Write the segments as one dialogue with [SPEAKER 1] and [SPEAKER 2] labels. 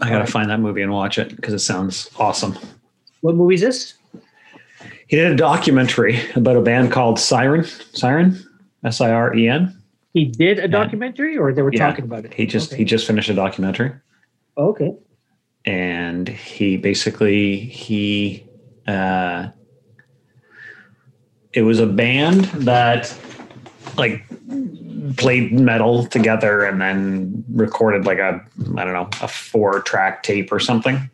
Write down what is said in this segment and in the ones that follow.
[SPEAKER 1] I gotta find that movie and watch it because it sounds awesome.
[SPEAKER 2] What movie is this?
[SPEAKER 1] He did a documentary about a band called Siren. Siren, S I R E N.
[SPEAKER 2] He did a documentary, or they were
[SPEAKER 1] Yeah.
[SPEAKER 2] talking about it.
[SPEAKER 1] He just
[SPEAKER 2] Okay.
[SPEAKER 1] he just finished a documentary.
[SPEAKER 2] okay.
[SPEAKER 1] and he basically he uh it was a band that like played metal together and then recorded like a i don't know a four track tape or something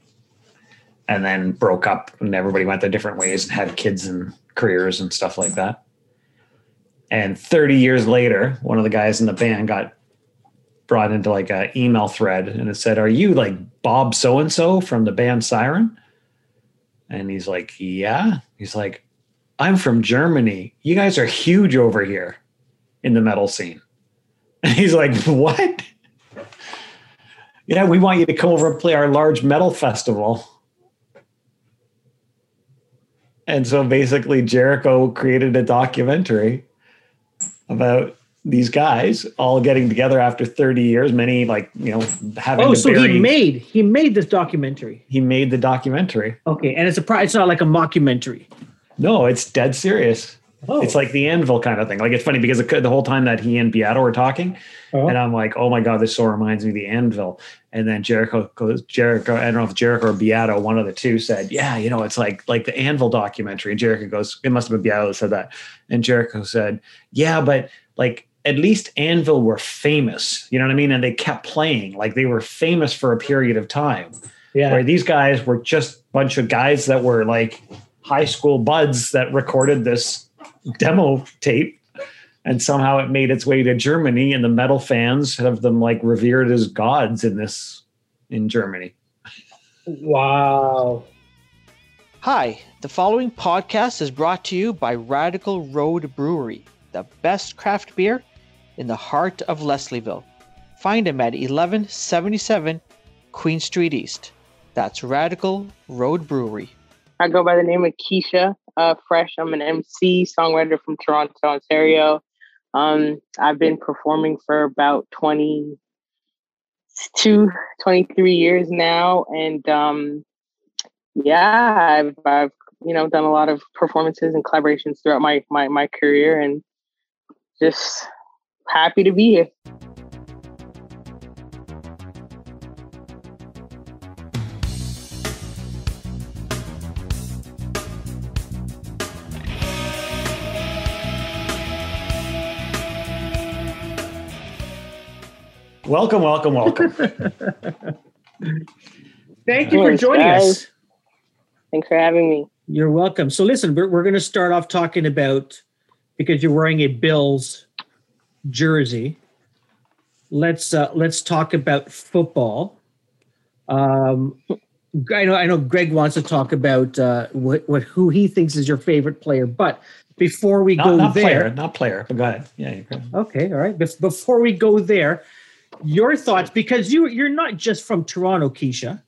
[SPEAKER 1] and then broke up and everybody went their different ways and had kids and careers and stuff like that and 30 years later one of the guys in the band got brought into like a email thread and it said, Are you like Bob so and so from the band Siren? And he's like, Yeah. He's like, I'm from Germany. You guys are huge over here in the metal scene. And he's like, What? Yeah, we want you to come over and play our large metal festival. And so basically, Jericho created a documentary about these guys all getting together after 30 years, many like, you know, having
[SPEAKER 2] Oh, so
[SPEAKER 1] bury,
[SPEAKER 2] he made he made this documentary.
[SPEAKER 1] he made the documentary.
[SPEAKER 2] Okay, and it's a it's not like a mockumentary.
[SPEAKER 1] No, it's dead serious.
[SPEAKER 2] Oh,
[SPEAKER 1] It's like the anvil kind of thing. Like it's funny because the, whole time that he and Beato were talking,
[SPEAKER 2] Oh.
[SPEAKER 1] and I'm like, oh my god, this so reminds me of the anvil. And then Jericho goes, Jericho, I don't know if Jericho or Beato, one of the two said, yeah, you know, it's like like the anvil documentary. And Jericho goes, it must have been Beato that said that. And Jericho said, yeah, but like at least Anvil were famous, you know what I mean? And they kept playing, like they were famous for a period of time.
[SPEAKER 2] yeah.
[SPEAKER 1] Where these guys were just a bunch of guys that were like high school buds that recorded this demo tape and somehow it made its way to Germany and the metal fans have them like revered as gods in this in Germany.
[SPEAKER 2] Wow.
[SPEAKER 3] Hi, the following podcast is brought to you by Radical Road Brewery, the best craft beer in the heart of Leslieville. Find them at 1177 Queen Street East. That's Radical Road Brewery.
[SPEAKER 4] I go by the name of Keisha uh, Fresh. I'm an MC, songwriter from Toronto, Ontario. Um, I've been performing for about 22, 23 years now. And um, yeah, I've, I've, you know, done a lot of performances and collaborations throughout my, my, my career and just happy to be here.
[SPEAKER 1] Welcome, welcome, welcome.
[SPEAKER 2] Thank you for joining
[SPEAKER 4] guys.
[SPEAKER 2] us.
[SPEAKER 4] Thanks for having me.
[SPEAKER 2] You're welcome. So listen, we're, we're going to start off talking about because you're wearing a Bills jersey. Let's uh, let's talk about football. Um, I know I know Greg wants to talk about uh, what what who he thinks is your favorite player, but before we
[SPEAKER 1] not,
[SPEAKER 2] go
[SPEAKER 1] not
[SPEAKER 2] there,
[SPEAKER 1] player, not player, but go ahead. Yeah, you can.
[SPEAKER 2] Okay, all right. Bef- before we go there, your thoughts because you you're not just from Toronto, Keisha.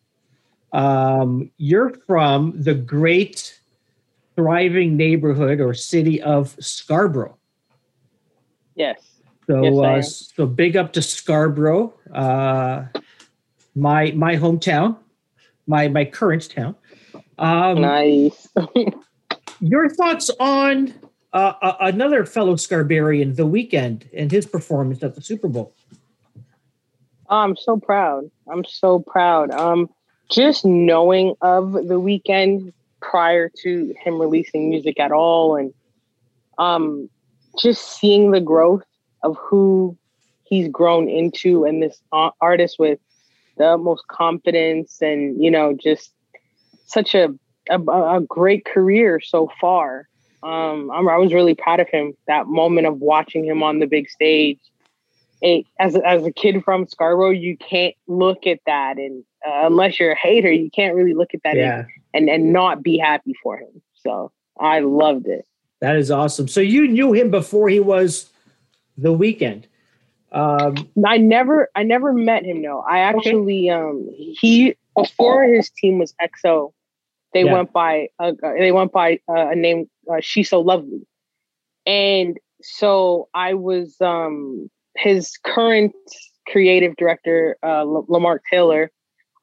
[SPEAKER 2] Um, you're from the great, thriving neighborhood or city of Scarborough.
[SPEAKER 4] Yes.
[SPEAKER 2] So,
[SPEAKER 4] Yes,
[SPEAKER 2] uh, so big up to Scarborough, uh, my my hometown, my my current town. Um,
[SPEAKER 4] Nice.
[SPEAKER 2] your thoughts on uh, uh, another fellow Scarbarian, The Weeknd, and his performance at the Super Bowl?
[SPEAKER 4] I'm so proud. I'm so proud. Um, just knowing of the Weeknd prior to him releasing music at all, and um, just seeing the growth of who he's grown into, and this artist with the utmost confidence, and you know, just such a a, a great career so far. Um, I was really proud of him. That moment of watching him on the big stage a, as a, as a kid from Scarborough, you can't look at that, and uh, unless you're a hater, you can't really look at that and, and and not be happy for him. So I loved it.
[SPEAKER 2] that is awesome. So you knew him before he was The Weeknd. Um,
[SPEAKER 4] I never I never met him. No, I actually um he before his team was XO, they
[SPEAKER 2] Yeah.
[SPEAKER 4] went by uh, they went by uh, a name uh, She's So Lovely, and so I was um his current creative director uh, L- Lamar Taylor.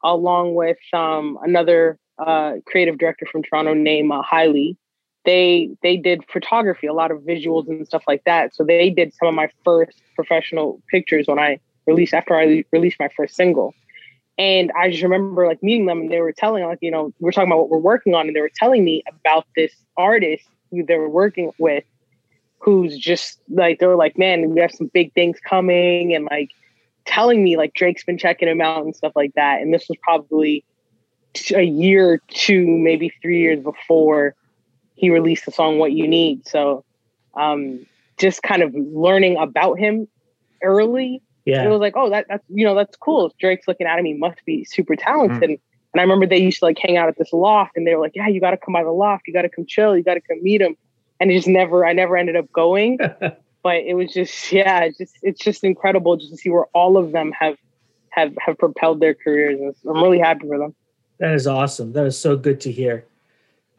[SPEAKER 4] along with um, another uh, creative director from Toronto named uh, Hailey. They they did photography, a lot of visuals and stuff like that. So they did some of my first professional pictures when I released after I released my first single. And I just remember like meeting them and they were telling like, you know, we're talking about what we're working on and they were telling me about this artist who they were working with who's just like they're like, man, we have some big things coming and like telling me like Drake's been checking him out and stuff like that. And this was probably a year or two, maybe three years before he released the song What You Need. So um just kind of learning about him early
[SPEAKER 2] Yeah.
[SPEAKER 4] it was like, oh, that, that's you know, that's cool. If Drake's looking at him, he must be super talented. And I remember they used to like hang out at this loft, and they were like, yeah, you got to come by the loft, you got to come chill, you got to come meet him. And it just never, I never ended up going. but it was just, yeah, it's just it's just incredible just to see where all of them have have have propelled their careers. I'm really happy for them.
[SPEAKER 2] That is awesome. That is so good to hear.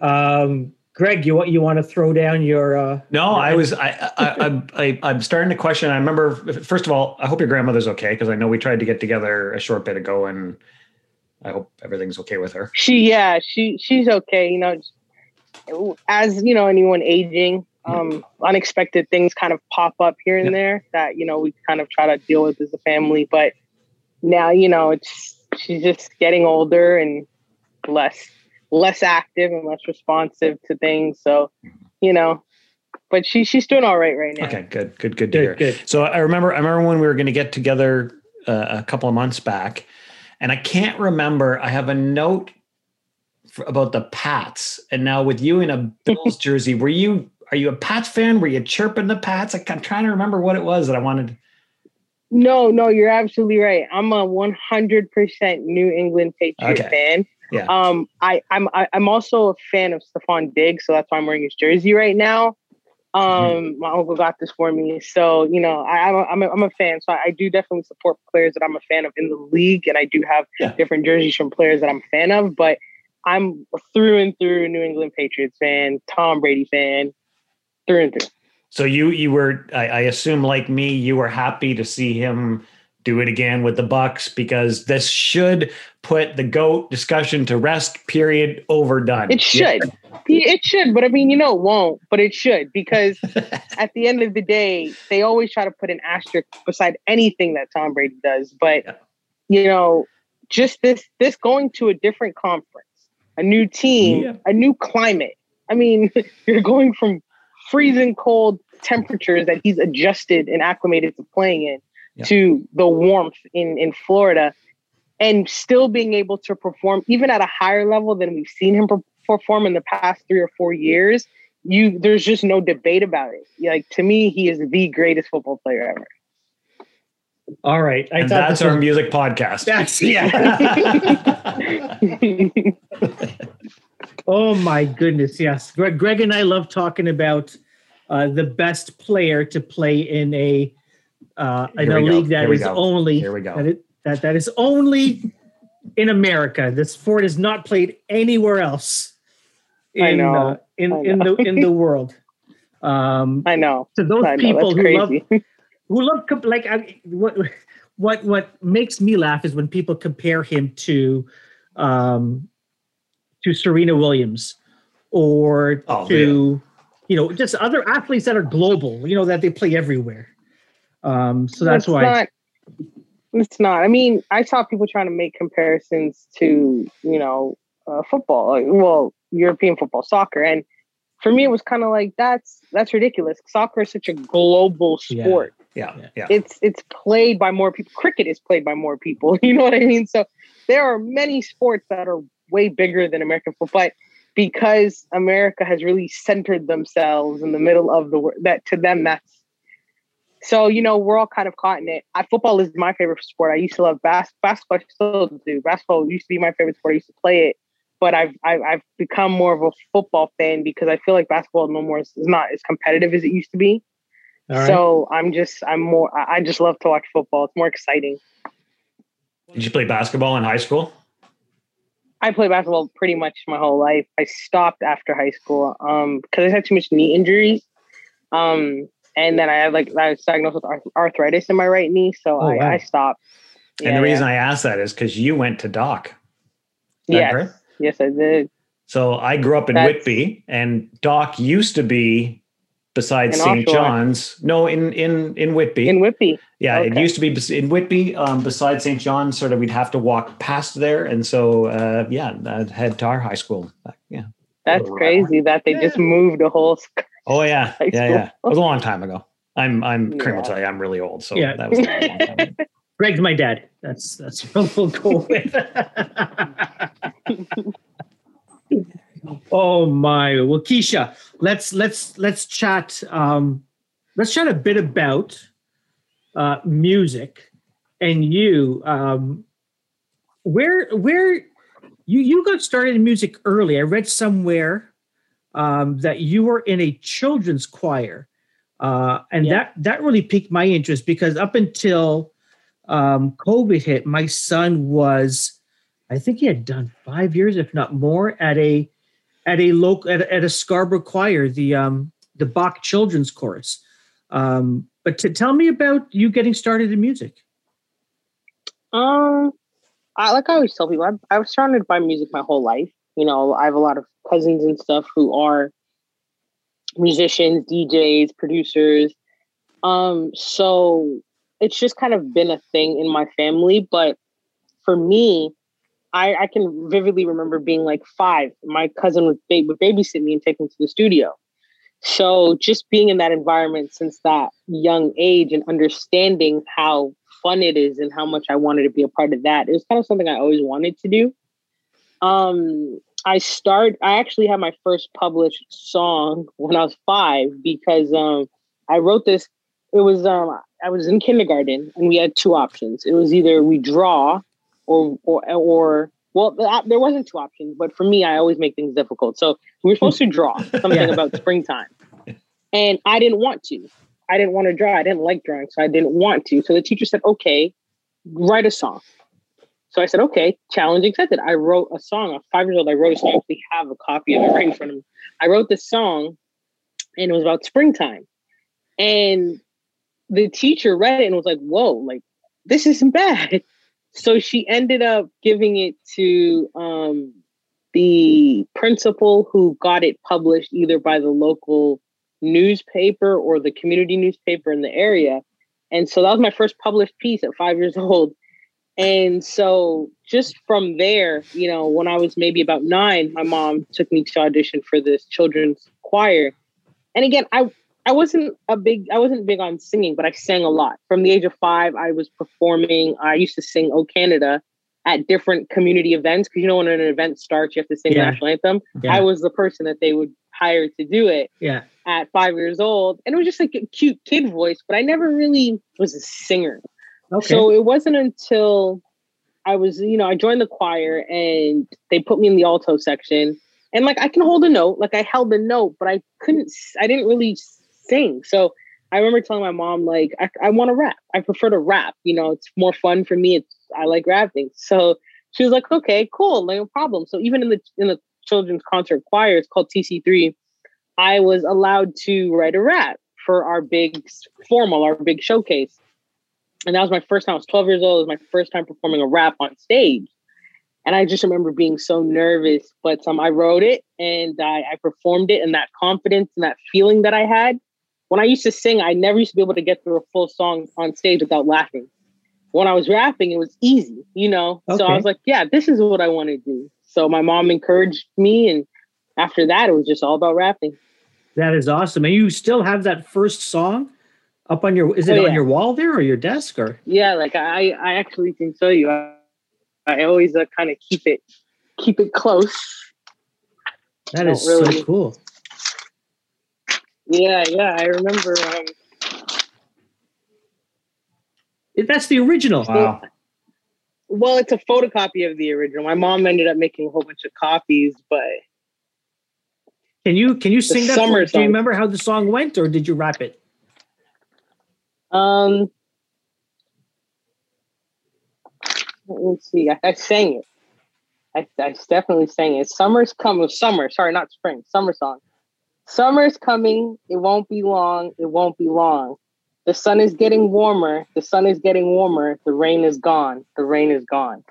[SPEAKER 2] Um, Greg, you want you want to throw down your uh
[SPEAKER 1] No, I was I I, I I I'm starting to question. I remember first of all, I hope your grandmother's okay because I know we tried to get together a short bit ago, and I hope everything's okay with her.
[SPEAKER 4] She, yeah, she she's okay. You know, just- as you know, anyone aging, um, unexpected things kind of pop up here and
[SPEAKER 1] Yeah.
[SPEAKER 4] there that you know we kind of try to deal with as a family. But now, you know, it's she's just getting older and less less active and less responsive to things. So, you know, but she she's doing all right right now.
[SPEAKER 1] Okay, good, good, good to hear.
[SPEAKER 2] good, good.
[SPEAKER 1] So I remember, I remember when we were going to get together uh, a couple of months back, and I can't remember. I have a note for, about the Pats, and now with you in a Bills jersey, were you? Are you a Pats fan? Were you chirping the Pats? I, I'm trying to remember what it was that I wanted.
[SPEAKER 4] No, no, you're absolutely right. I'm a 100% New England Patriot
[SPEAKER 1] Okay.
[SPEAKER 4] fan.
[SPEAKER 1] Yeah.
[SPEAKER 4] Um, I, I'm I, I'm also a fan of Stefon Diggs, so that's why I'm wearing his jersey right now. Um,
[SPEAKER 1] Mm-hmm.
[SPEAKER 4] my uncle got this for me, so you know I, I'm a, I'm, a, I'm a fan. So I, I do definitely support players that I'm a fan of in the league, and I do have
[SPEAKER 1] Yeah.
[SPEAKER 4] different jerseys from players that I'm a fan of. But I'm through and through New England Patriots fan, Tom Brady fan, through and through.
[SPEAKER 1] So you you were, I, I assume, like me, you were happy to see him do it again with the Bucs because this should put the goat discussion to rest. Period. Overdone.
[SPEAKER 4] It should. It should, but I mean, you know, it won't, but it should because at the end of the day, they always try to put an asterisk beside anything that Tom Brady does. But
[SPEAKER 1] Yeah.
[SPEAKER 4] you know, just this this going to a different conference, a new team,
[SPEAKER 1] Yeah.
[SPEAKER 4] a new climate. I mean, you're going from freezing cold temperatures that he's adjusted and acclimated to playing in
[SPEAKER 1] Yeah.
[SPEAKER 4] to the warmth in in Florida and still being able to perform even at a higher level than we've seen him perform in the past 3 or 4 years you there's just no debate about it like to me he is the greatest football player ever
[SPEAKER 2] all right. I
[SPEAKER 1] and that's our
[SPEAKER 2] was-
[SPEAKER 1] music podcast.
[SPEAKER 2] that's yeah. oh my goodness, yes. Greg, Greg and I love talking about uh, the best player to play in a uh, in a
[SPEAKER 1] go.
[SPEAKER 2] league that
[SPEAKER 1] Here go.
[SPEAKER 2] only
[SPEAKER 1] Here we go.
[SPEAKER 2] that, it, that that is only in America. This sport is not played anywhere else in
[SPEAKER 4] I know.
[SPEAKER 2] Uh, in
[SPEAKER 4] I
[SPEAKER 2] in the in the world. Um,
[SPEAKER 4] i know
[SPEAKER 2] to those
[SPEAKER 4] i know
[SPEAKER 2] people
[SPEAKER 4] that's
[SPEAKER 2] who love who love comp- like I, what what what makes me laugh is when people compare him to um to Serena Williams or
[SPEAKER 1] Oh,
[SPEAKER 2] to you know just other athletes that are global you know that they play everywhere. Um so that's
[SPEAKER 4] It's
[SPEAKER 2] why
[SPEAKER 4] not, it's not. I mean i saw people trying to make comparisons to you know uh, football like, well european football soccer. And for me it was kind of like that's that's ridiculous. Soccer is such a global
[SPEAKER 2] Yeah.
[SPEAKER 4] sport.
[SPEAKER 1] Yeah, yeah.
[SPEAKER 4] it's it's played by more people cricket is played by more people you know what i mean? So there are many sports that are way bigger than american football but because america has really centered themselves in the middle of the world that to them that's so you know we're all kind of caught in it I, football is my favorite sport i used to love bas- basketball I still do basketball used to be my favorite sport i used to play it but I've, I've I've become more of a football fan because I feel like basketball no more is is not as competitive as it used to be.
[SPEAKER 2] all right
[SPEAKER 4] So I'm just I'm more I I just love to watch football. It's more exciting.
[SPEAKER 1] Did you play basketball in high school?
[SPEAKER 4] I played basketball pretty much my whole life. I stopped after high school um because I had too much knee injuries. Um and then I had like I was diagnosed with arth- arthritis in my right knee, so
[SPEAKER 2] Oh,
[SPEAKER 4] I,
[SPEAKER 2] wow.
[SPEAKER 4] I stopped.
[SPEAKER 1] and the reason I asked that is because you went to Doc.
[SPEAKER 4] yes,
[SPEAKER 1] right?
[SPEAKER 4] yes, I did.
[SPEAKER 1] So I grew up in
[SPEAKER 4] That's-
[SPEAKER 1] Whitby, and Doc used to be beside
[SPEAKER 4] In
[SPEAKER 1] St.
[SPEAKER 4] Oshawa.
[SPEAKER 1] John's. No, in in in Whitby.
[SPEAKER 4] In Whitby.
[SPEAKER 1] yeah, it used to be in Whitby, um, beside St. John's. Sort of, we'd have to walk past there, and so uh, yeah, I'd head to our high school. Yeah.
[SPEAKER 4] That's
[SPEAKER 1] Wow.
[SPEAKER 4] crazy that they just moved a whole. sc-
[SPEAKER 1] Oh yeah,
[SPEAKER 4] High
[SPEAKER 1] yeah, yeah. It was a long time ago. I'm I'm Kramer will
[SPEAKER 4] Yeah.
[SPEAKER 1] tell you I'm really old, so
[SPEAKER 2] Yeah.
[SPEAKER 1] that was a long time. ago.
[SPEAKER 2] Greg's my dad. That's that's what we'll go with. oh my! Well, Keisha, let's let's let's chat. Um, let's chat a bit about uh, music and you. Um, where where you you got started in music early? I read somewhere um, that you were in a children's choir, uh, and
[SPEAKER 4] Yeah.
[SPEAKER 2] that that really piqued my interest because up until um, COVID hit, my son was, I think he had done five years, if not more, at a at a local at, at a Scarborough choir, the um, the Bach Children's Chorus. Um, but to tell me about you getting started in music.
[SPEAKER 4] Um, I like I always tell people, I, I was surrounded by music my whole life. You know, I have a lot of cousins and stuff who are musicians, DJs, producers. Um, so it's just kind of been a thing in my family. But for me, I, I can vividly remember being like five. My cousin would, ba- would babysit me and take me to the studio. So just being in that environment since that young age and understanding how fun it is and how much I wanted to be a part of that, it was kind of something I always wanted to do. Um, I start. I actually had my first published song when I was five because um, I wrote this. It was um, I was in kindergarten and we had two options. It was either we draw or or or well, there wasn't two options, but for me, I always make things difficult. So we were hmm. supposed to draw something
[SPEAKER 2] Yeah.
[SPEAKER 4] about springtime, and I didn't want to. I didn't want to draw. I didn't like drawing, so I didn't want to. So the teacher said, "Okay, write a song." So I said, "Okay, challenge accepted." I wrote a song. At five years old, I wrote a song. We have a copy of it right in front of me. I wrote this song, and it was about springtime. And the teacher read it and was like, "Whoa, like this isn't bad." So she ended up giving it to um, the principal who got it published either by the local newspaper or the community newspaper in the area. And so that was my first published piece at five years old. And so just from there, you know, when I was maybe about nine, my mom took me to audition for this children's choir. And again, I I wasn't a big I wasn't big on singing, but I sang a lot. From the age of five, I was performing. I used to sing "O Canada" at different community events because you know when an event starts, you have to sing
[SPEAKER 2] Yeah.
[SPEAKER 4] the national anthem.
[SPEAKER 2] Yeah.
[SPEAKER 4] I was the person that they would hire to do it
[SPEAKER 2] yeah.
[SPEAKER 4] at five years old, and it was just like a cute kid voice, but I never really was a singer.
[SPEAKER 2] Okay.
[SPEAKER 4] So it wasn't until I was, you know, I joined the choir and they put me in the alto section. And like I can hold a note, like I held a note, but I couldn't, I didn't really sing. So I remember telling my mom, like, I, I want to rap. I prefer to rap. You know, it's more fun for me. It's I like rapping. So she was like, okay, cool, no problem. So even in the in the children's concert choir, it's called TC3. I was allowed to write a rap for our big formal, our big showcase and that was my first time. I was 12 years old. It was my first time performing a rap on stage. And I just remember being so nervous, but um, I wrote it and I, I performed it, and that confidence and that feeling that I had. When I used to sing, I never used to be able to get through a full song on stage without laughing. When I was rapping, it was easy, you know? So I was like, yeah, this is what I want to do. So my mom encouraged me. And after that, it was just all about rapping.
[SPEAKER 2] that is awesome. And you still have that first song up on your is it
[SPEAKER 4] Oh,
[SPEAKER 2] on your wall there or your desk or
[SPEAKER 4] Yeah, like I, I actually can show you. I, I always uh, kind of keep it, keep it close.
[SPEAKER 2] that
[SPEAKER 4] Don't
[SPEAKER 2] is so cool.
[SPEAKER 4] Yeah, yeah, I remember. Um,
[SPEAKER 2] That's the original.
[SPEAKER 1] Wow.
[SPEAKER 4] well, it's a photocopy of the original. My mom ended up making a whole bunch of copies, but
[SPEAKER 2] Can you can you sing that?
[SPEAKER 4] summer
[SPEAKER 2] Do you remember how the song went, or did you rap it?
[SPEAKER 4] um, let me see. I, I sang it. I, I definitely sang it. Summer's come coming. Summer, sorry, not spring. Summer song. Summer's coming. It won't be long. It won't be long. The sun is getting warmer. The sun is getting warmer. The rain is gone. The rain is gone.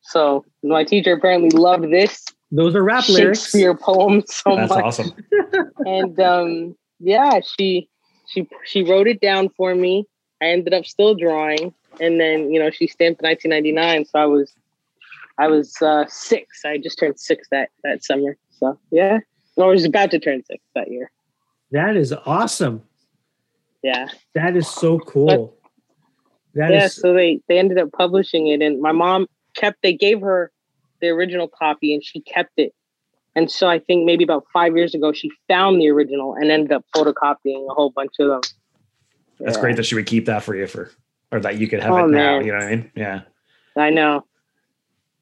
[SPEAKER 4] So my teacher apparently loved this
[SPEAKER 2] Those are rap lyrics.
[SPEAKER 4] Shakespeare poem so
[SPEAKER 1] That's
[SPEAKER 4] much.
[SPEAKER 1] awesome.
[SPEAKER 4] and um yeah she she she wrote it down for me i ended up still drawing and then you know she stamped 1999 so i was i was uh six i just turned six that that summer so yeah i was about to turn six that year
[SPEAKER 2] That is awesome.
[SPEAKER 4] yeah
[SPEAKER 2] That is so cool. That
[SPEAKER 4] yeah
[SPEAKER 2] is
[SPEAKER 4] so they they ended up publishing it and my mom kept they gave her the original copy and she kept it and so i think maybe about five years ago she found the original and ended up photocopying a whole bunch of them
[SPEAKER 1] That's
[SPEAKER 4] Yeah.
[SPEAKER 1] great that she would keep that for you for, or that you could have
[SPEAKER 4] Oh,
[SPEAKER 1] it now.
[SPEAKER 4] man.
[SPEAKER 1] You know what I mean? Yeah.
[SPEAKER 4] i know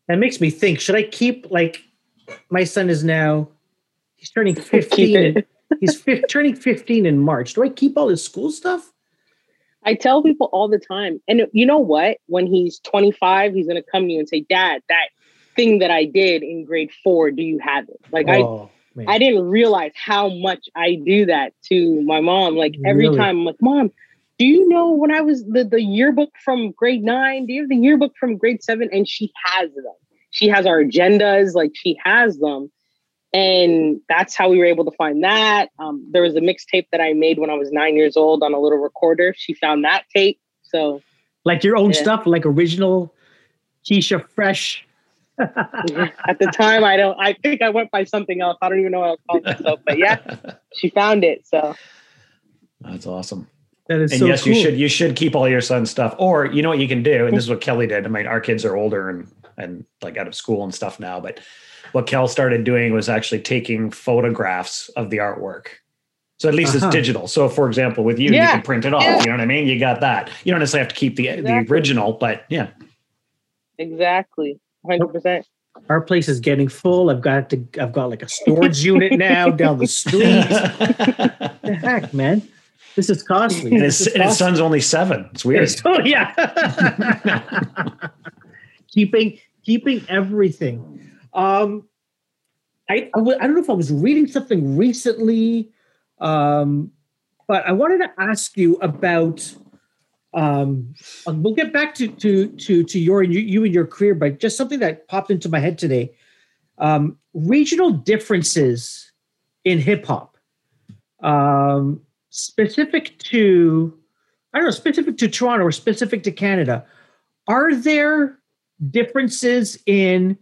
[SPEAKER 2] that makes me think. Should I keep like my son is now he's turning 15
[SPEAKER 4] it.
[SPEAKER 2] he's turning 15 in March. Do I keep all his school stuff?
[SPEAKER 4] I tell people all the time, and you know what? When he's 25, he's gonna come to you and say, "Dad, that thing that I did in grade four, do you have it?" Like
[SPEAKER 2] oh, man.
[SPEAKER 4] I, I didn't realize how much I do that to my mom. Like every
[SPEAKER 2] Really?
[SPEAKER 4] time, I'm like, "Mom, do you know when I was the the yearbook from grade nine? Do you have the yearbook from grade seven? And she has them. She has our agendas. Like she has them. And that's how we were able to find that. Um, there was a mixtape that I made when I was nine years old on a little recorder. She found that tape. So
[SPEAKER 2] like your own
[SPEAKER 4] Yeah.
[SPEAKER 2] stuff, like original Keisha Fresh.
[SPEAKER 4] at the time, I don't. I think I went by something else. I don't even know what I was calling myself. But yeah, she found it. So
[SPEAKER 1] That's awesome.
[SPEAKER 2] That is
[SPEAKER 1] and
[SPEAKER 2] so
[SPEAKER 1] yes,
[SPEAKER 2] cool.
[SPEAKER 1] you should you should keep all your son's stuff. Or you know what you can do, and this is what Kelly did. I mean, our kids are older and and like out of school and stuff now, but what Kel started doing was actually taking photographs of the artwork. So at least
[SPEAKER 2] Uh-huh.
[SPEAKER 1] it's digital. So for example, with you, you can print it off.
[SPEAKER 4] Yeah.
[SPEAKER 1] You know what I mean? You got that. You don't necessarily have to keep the the original, but yeah.
[SPEAKER 4] exactly, hundred percent.
[SPEAKER 2] Our place is getting full. I've got to. I've got like a storage unit now down the street. the heck, man? This is costly.
[SPEAKER 1] his,
[SPEAKER 2] This is
[SPEAKER 1] and his son's only seven. It's weird.
[SPEAKER 2] Oh yeah. keeping keeping everything. Um, I I w- I don't know if I was reading something recently, um, but I wanted to ask you about. Um, we'll get back to to to to your and you, you and your career, but just something that popped into my head today. Um, regional differences in hip hop, um, specific to I don't know, specific to Toronto or specific to Canada, are there differences in,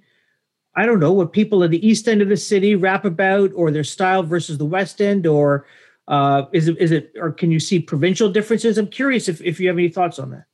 [SPEAKER 2] I don't know, what people at the east end of the city rap about or their style versus the west end? Or uh, is it, is it, or can you see provincial differences? I'm curious if, if you have any thoughts on that.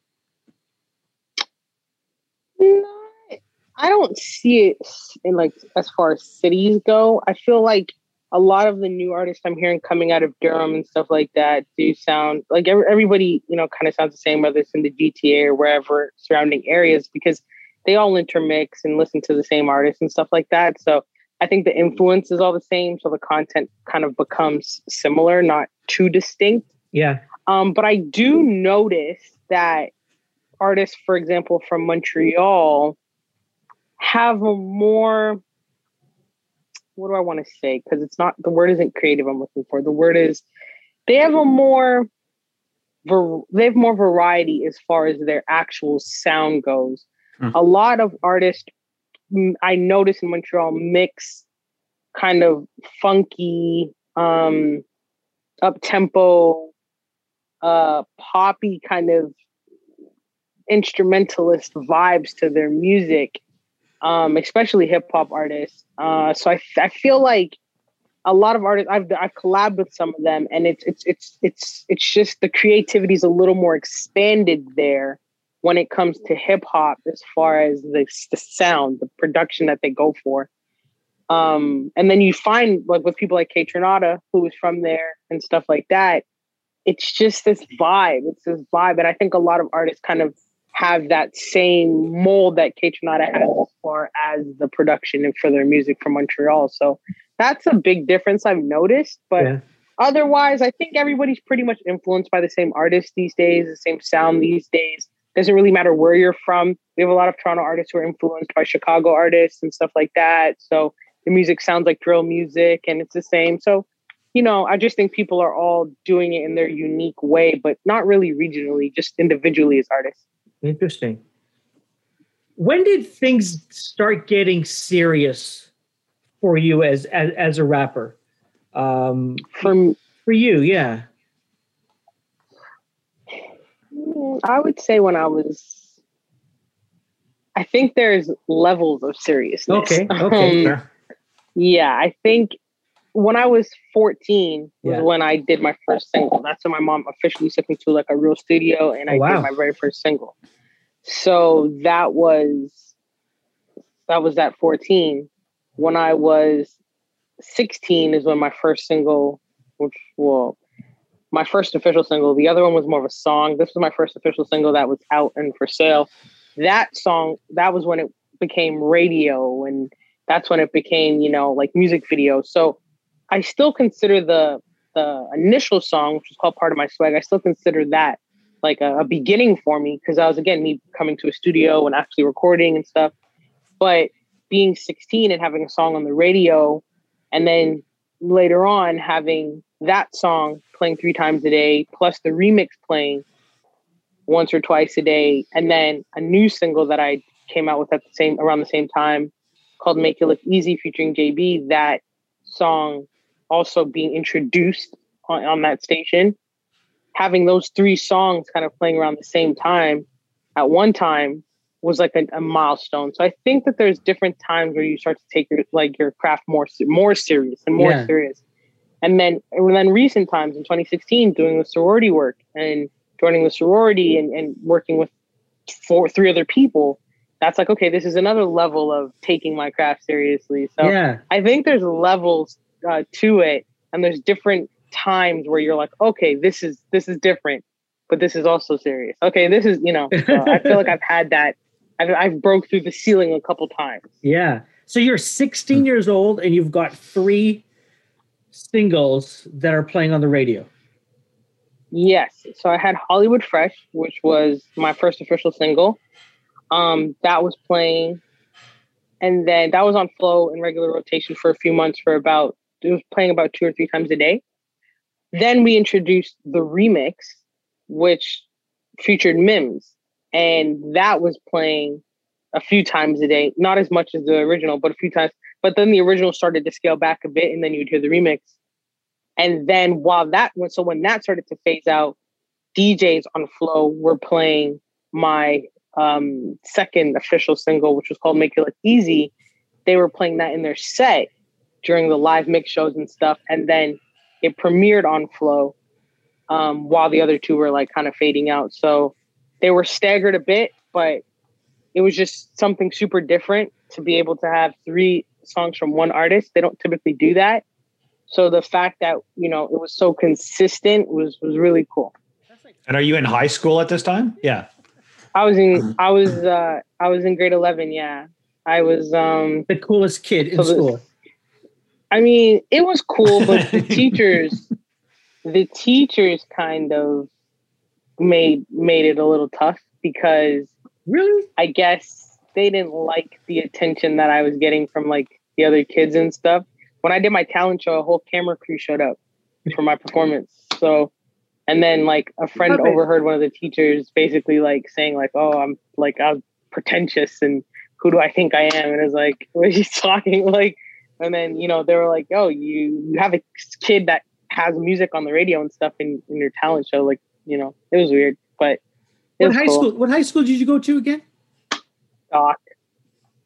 [SPEAKER 4] I don't see it in like as far as cities go. I feel like a lot of the new artists I'm hearing coming out of Durham and stuff like that do sound like every, everybody, you know, kind of sounds the same, whether it's in the GTA or wherever surrounding areas, because they all intermix and listen to the same artists and stuff like that. So I think the influence is all the same. So the content kind of becomes similar, not too distinct.
[SPEAKER 2] Yeah.
[SPEAKER 4] Um, but I do notice that artists, for example, from Montreal, have a more what do I want to say? Because it's not the word isn't creative. I'm looking for the word is they have a more they have more variety as far as their actual sound goes.
[SPEAKER 1] Hmm.
[SPEAKER 4] A lot of artists mm, I notice in Montreal mix kind of funky, um, up tempo, uh, poppy kind of instrumentalist vibes to their music, um, especially hip hop artists. Uh, so I, I feel like a lot of artists I've I've collabed with some of them, and it's it's it's it's it's just the creativity is a little more expanded there when it comes to hip hop as far as the the sound, the production that they go for. Um, and then you find like with people like Kaytranada, who is from there and stuff like that, it's just this vibe. It's this vibe. And I think a lot of artists kind of have that same mold that Kaytranada has as far as the production and for their music from Montreal. So that's a big difference I've noticed. But
[SPEAKER 2] Yeah.
[SPEAKER 4] otherwise, I think everybody's pretty much influenced by the same artists these days, the same sound these days. Doesn't really matter where you're from. We have a lot of Toronto artists who are influenced by Chicago artists and stuff like that. So the music sounds like drill music and it's the same. So you know, I just think people are all doing it in their unique way, but not really regionally, just individually as artists.
[SPEAKER 2] Interesting. When did things start getting serious for you as as, as a rapper? Um,
[SPEAKER 4] For
[SPEAKER 2] for you, yeah.
[SPEAKER 4] I would say when I was, I think there's levels of seriousness.
[SPEAKER 2] Okay, okay.
[SPEAKER 4] Um, yeah, I think when I was 14 was
[SPEAKER 2] Yeah.
[SPEAKER 4] when I did my first single. That's when my mom officially took me to like a real studio and I
[SPEAKER 2] Oh, wow.
[SPEAKER 4] did my very first single. So that was that was at 14. When I was 16 is when my first single, which well, my first official single. The other one was more of a song. This was my first official single that was out and for sale. That song, that was when it became radio and that's when it became, you know, like music video. So I still consider the the initial song, which was called Part of My Swag, I still consider that like a, a beginning for me because I was again me coming to a studio and actually recording and stuff. But being 16 and having a song on the radio and then later on having that song playing three times a day plus the remix playing once or twice a day and then a new single that I came out with at the same around the same time called Make It Look Easy featuring JB that song also being introduced on, on that station having those three songs kind of playing around the same time at one time was like a, a milestone. So I think that there's different times where you start to take your like your craft more more serious and more
[SPEAKER 2] Yeah.
[SPEAKER 4] serious. And then and then recent times in 2016 doing the sorority work and joining the sorority and, and working with four three other people, that's like okay, this is another level of taking my craft seriously. So
[SPEAKER 2] yeah.
[SPEAKER 4] I think there's levels uh, to it, and there's different times where you're like, okay, this is this is different, but this is also serious. Okay, this is you know. so I feel like I've had that. I've I've broke through the ceiling a couple times.
[SPEAKER 2] Yeah. So you're 16 years old and you've got three singles that are playing on the radio.
[SPEAKER 4] Yes. So I had Hollywood Fresh, which was my first official single. Um, that was playing, and then that was on flow in regular rotation for a few months for about it was playing about two or three times a day. Then we introduced the remix, which featured Mims, and that was playing a few times a day, not as much as the original, but a few times. But then the original started to scale back a bit, and then you'd hear the remix. And then while that went, so when that started to phase out, DJs on Flow were playing my um, second official single, which was called Make It Look Easy. They were playing that in their set during the live mix shows and stuff. And then it premiered on Flow um, while the other two were like kind of fading out. So they were staggered a bit, but it was just something super different to be able to have three songs from one artist. They don't typically do that. So the fact that you know it was so consistent was was really cool.
[SPEAKER 1] And are you in high school at this time? Yeah.
[SPEAKER 4] I was in I was uh I was in grade eleven. Yeah, I was. um
[SPEAKER 2] The coolest kid in
[SPEAKER 4] So the-
[SPEAKER 2] school.
[SPEAKER 4] I mean, it was cool, but the teachers, the teachers kind of made made it a little tough because
[SPEAKER 2] Really?
[SPEAKER 4] I guess they didn't like the attention that I was getting from like the other kids and stuff. When I did my talent show, a whole camera crew showed up for my performance. So, and then like a friend
[SPEAKER 2] Okay.
[SPEAKER 4] overheard one of the teachers basically like saying like, "Oh, I'm like I'm pretentious and who do I think I am?" And it was like, "What are you talking like?" And then you know they were like, "Oh, you you have a kid that has music on the radio and stuff in, in your talent show." Like, you know, it was weird, but
[SPEAKER 2] What high
[SPEAKER 4] cool.
[SPEAKER 2] school? What high school did you go to again?
[SPEAKER 4] Doc,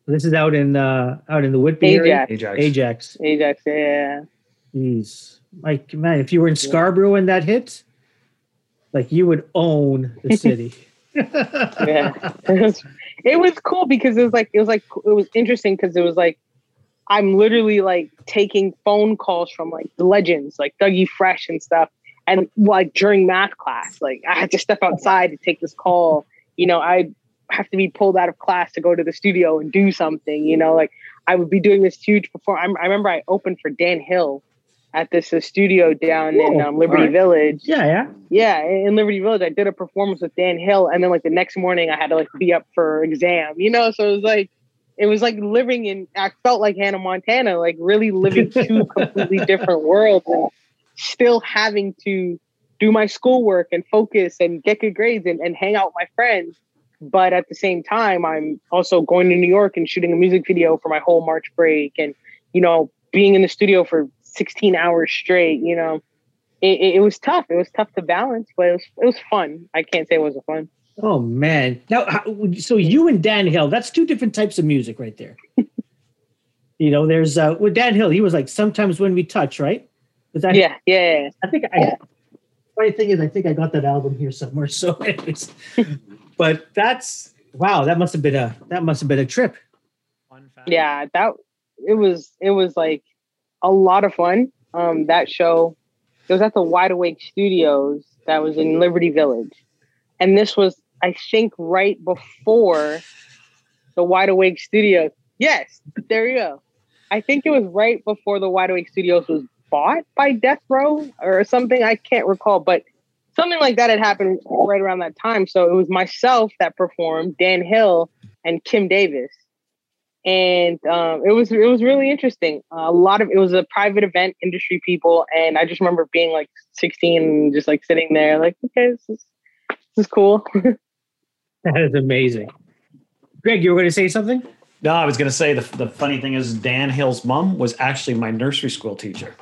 [SPEAKER 2] This is out in uh out in the Whitby area.
[SPEAKER 4] Ajax,
[SPEAKER 1] Ajax.
[SPEAKER 2] Ajax.
[SPEAKER 4] Ajax, yeah.
[SPEAKER 2] Jeez. Like man, if you were in Scarborough and that hit, like you would own the city.
[SPEAKER 4] yeah it was, it was cool because it was like it was like it was interesting because it was like i'm literally like taking phone calls from like the legends like dougie fresh and stuff and like during math class like i had to step outside to take this call you know i have to be pulled out of class to go to the studio and do something you know like i would be doing this huge perform I, remember i opened for dan hill at this uh, studio down in um, liberty
[SPEAKER 2] Alright.
[SPEAKER 4] village
[SPEAKER 2] yeah, yeah.
[SPEAKER 4] yeah, in in Liberty Village, I did a performance with Dan Hill, and then like the next morning, I had to like be up for exam. You know, so it was like it was like living in. I felt like Hannah Montana, like really living two completely different worlds, and still having to do my schoolwork and focus and get good grades and, and hang out with my friends. But at the same time, I'm also going to New York and shooting a music video for my whole March break and, you know, being in the studio for 16 hours straight, you know, it, it, it was tough. It was tough to balance, but it was, it was fun. I can't say it wasn't fun.
[SPEAKER 2] Oh man! Now, so you and Dan Hill, that's two different types of music right there. you know, there's uh with Dan Hill, he was like sometimes when we touch, right?
[SPEAKER 4] Was that yeah, yeah.
[SPEAKER 2] I think I funny thing is I think I got that album here somewhere. So anyways, but that's wow, that must have been a that must have been a trip.
[SPEAKER 4] Yeah, that it was it was like a lot of fun. Um that show it was at the Wide Awake Studios that was in Liberty Village. And this was I think right before the Wide Awake Studios. Yes, there you go. I think it was right before the Wide Awake Studios was bought by Death Row or something. I can't recall, but something like that had happened right around that time. So it was myself that performed, Dan Hill, and Kim Davis, and um, it was it was really interesting. Uh, a lot of it was a private event, industry people, and I just remember being like 16, and just like sitting there, like, okay, this is this is cool.
[SPEAKER 2] that is amazing. Greg, you were going to say something?
[SPEAKER 1] No, I was going to say the, the funny thing is Dan Hill's mom was actually my nursery school teacher.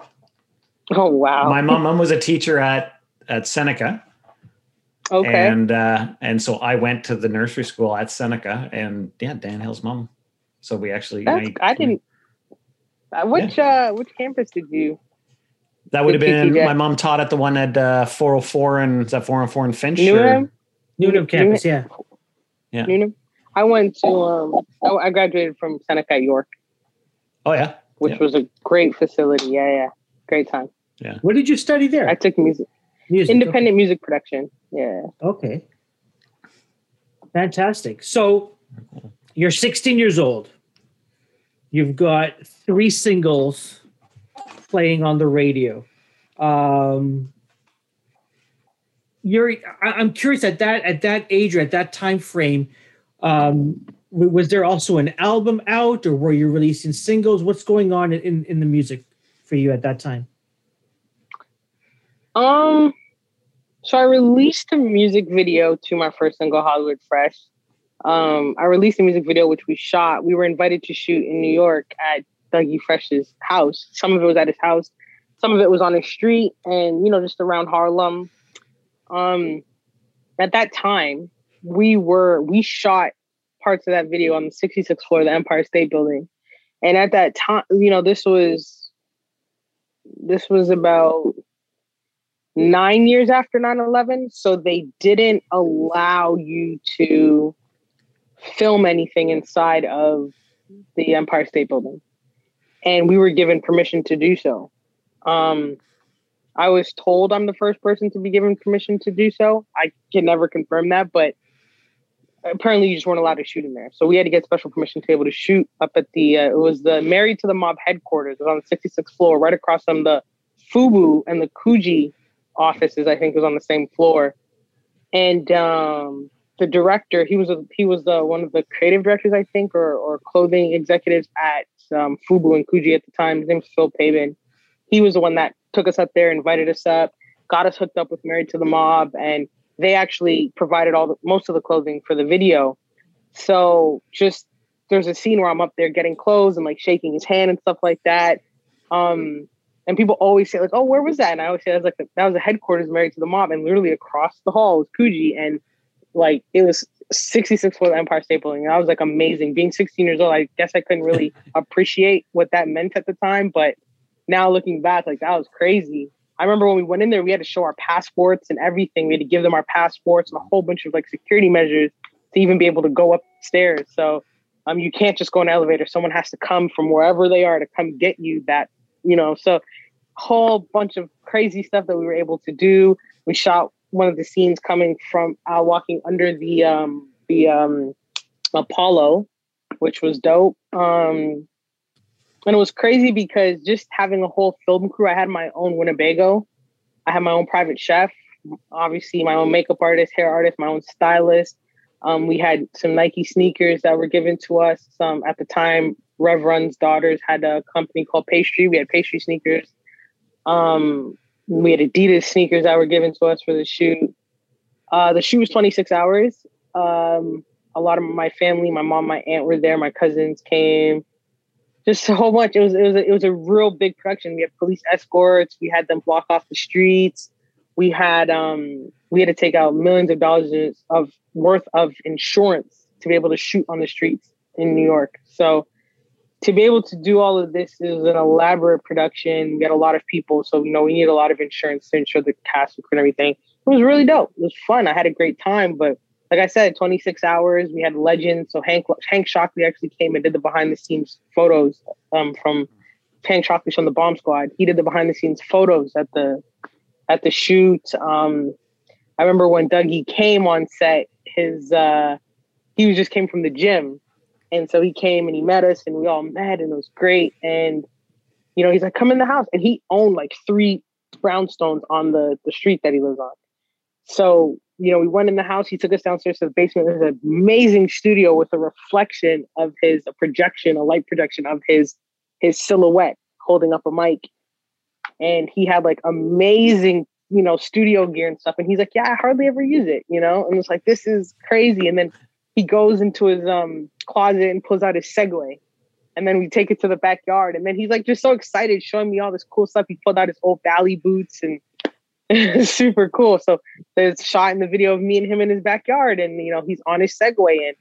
[SPEAKER 4] Oh wow!
[SPEAKER 1] My mom, mom was a teacher at at Seneca.
[SPEAKER 4] Okay.
[SPEAKER 1] And uh, and so I went to the nursery school at Seneca, and yeah, Dan Hill's mom. So we actually.
[SPEAKER 4] That's, I didn't. Uh, which yeah. uh which campus did you?
[SPEAKER 1] That would have been my mom taught at the one at uh, 404 and is that 404 and Finch?
[SPEAKER 2] Newnham. Newnham campus, yeah.
[SPEAKER 1] Yeah.
[SPEAKER 4] Newnham. I went to um I graduated from Seneca York.
[SPEAKER 1] Oh yeah.
[SPEAKER 4] Which yeah. was a great facility. Yeah, yeah. Great time.
[SPEAKER 1] Yeah.
[SPEAKER 2] What did you study there?
[SPEAKER 4] I took music. Music. Independent okay. music production. Yeah.
[SPEAKER 2] Okay. Fantastic. So you're 16 years old. You've got three singles playing on the radio. Um, you're. I'm curious at that at that age or at that time frame. Um, was there also an album out, or were you releasing singles? What's going on in in the music for you at that time?
[SPEAKER 4] Um, so I released a music video to my first single, Hollywood Fresh. Um, I released a music video which we shot. We were invited to shoot in New York at Dougie Fresh's house. Some of it was at his house, some of it was on his street, and you know, just around Harlem. Um, at that time, we were we shot parts of that video on the 66th floor of the Empire State Building, and at that time, you know, this was this was about nine years after 9-11 so they didn't allow you to film anything inside of the empire state building. And we were given permission to do so. Um, i was told i'm the first person to be given permission to do so. I can never confirm that but apparently you just weren't allowed to shoot in there. So we had to get special permission to be able to shoot up at the uh, it was the married to the mob headquarters. It was on the 66th floor right across from the fubu and the Coogi offices. I think was on the same floor, and um, the director he was a, he was the one of the creative directors I think or or clothing executives at um, Fubu and Coogi at the time. His name was Phil Pavin. He was the one that took us up there, invited us up, got us hooked up with Married to the Mob, and they actually provided all the most of the clothing for the video. So just there's a scene where I'm up there getting clothes and like shaking his hand and stuff like that. Um, and people always say like, "Oh, where was that?" And I always say that was like that was the headquarters married to the mob, and literally across the hall was Coogi, and like it was 66 for the Empire State Building. And I was like amazing. Being 16 years old, I guess I couldn't really appreciate what that meant at the time, but now looking back, like that was crazy. I remember when we went in there, we had to show our passports and everything. We had to give them our passports and a whole bunch of like security measures to even be able to go upstairs. So um, you can't just go in an elevator. Someone has to come from wherever they are to come get you that you know, so whole bunch of crazy stuff that we were able to do. We shot one of the scenes coming from uh, walking under the um, the um, Apollo, which was dope. Um, and it was crazy because just having a whole film crew, I had my own Winnebago, I had my own private chef, obviously my own makeup artist, hair artist, my own stylist. Um, we had some Nike sneakers that were given to us. Um, at the time, Rev Run's daughters had a company called Pastry. We had pastry sneakers. Um, we had Adidas sneakers that were given to us for the shoot. Uh, the shoot was 26 hours. Um, a lot of my family, my mom, my aunt were there. My cousins came. Just a whole bunch. It was it was a, it was a real big production. We had police escorts. We had them block off the streets. We had um we had to take out millions of dollars of worth of insurance to be able to shoot on the streets in New York. So to be able to do all of this is an elaborate production. We had a lot of people, so you know we need a lot of insurance to ensure the cast and crew and everything. It was really dope. It was fun. I had a great time, but like I said, 26 hours. We had legends. So Hank Hank Shocklee actually came and did the behind the scenes photos um, from Hank Shocklee from the Bomb Squad. He did the behind the scenes photos at the at the shoot. Um, I remember when Dougie came on set. His uh, he was just came from the gym, and so he came and he met us, and we all met, and it was great. And you know, he's like, "Come in the house," and he owned like three brownstones on the the street that he lives on. So you know, we went in the house. He took us downstairs to the basement. There's an amazing studio with a reflection of his, a projection, a light projection of his his silhouette holding up a mic. And he had like amazing, you know, studio gear and stuff. And he's like, "Yeah, I hardly ever use it," you know. And it's like, "This is crazy." And then he goes into his um closet and pulls out his Segway. And then we take it to the backyard. And then he's like just so excited, showing me all this cool stuff. He pulled out his old Valley boots and super cool. So there's shot in the video of me and him in his backyard, and you know he's on his Segway, and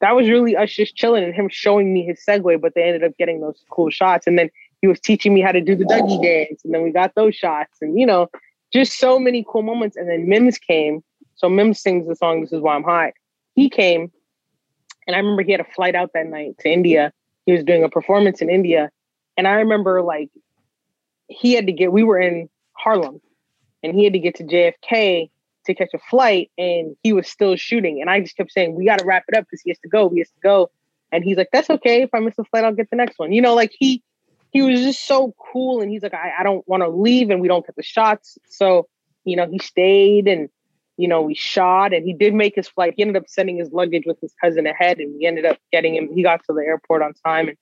[SPEAKER 4] that was really us just chilling and him showing me his Segway. But they ended up getting those cool shots, and then he was teaching me how to do the Dougie dance, and then we got those shots, and you know, just so many cool moments. And then Mims came, so Mims sings the song "This Is Why I'm Hot." He came, and I remember he had a flight out that night to India. He was doing a performance in India, and I remember like he had to get. We were in Harlem and he had to get to JFK to catch a flight and he was still shooting. And I just kept saying, We gotta wrap it up because he has to go, he has to go. And he's like, That's okay. If I miss the flight, I'll get the next one. You know, like he he was just so cool and he's like, I, I don't want to leave and we don't get the shots. So, you know, he stayed and you know, we shot and he did make his flight. He ended up sending his luggage with his cousin ahead and we ended up getting him. He got to the airport on time and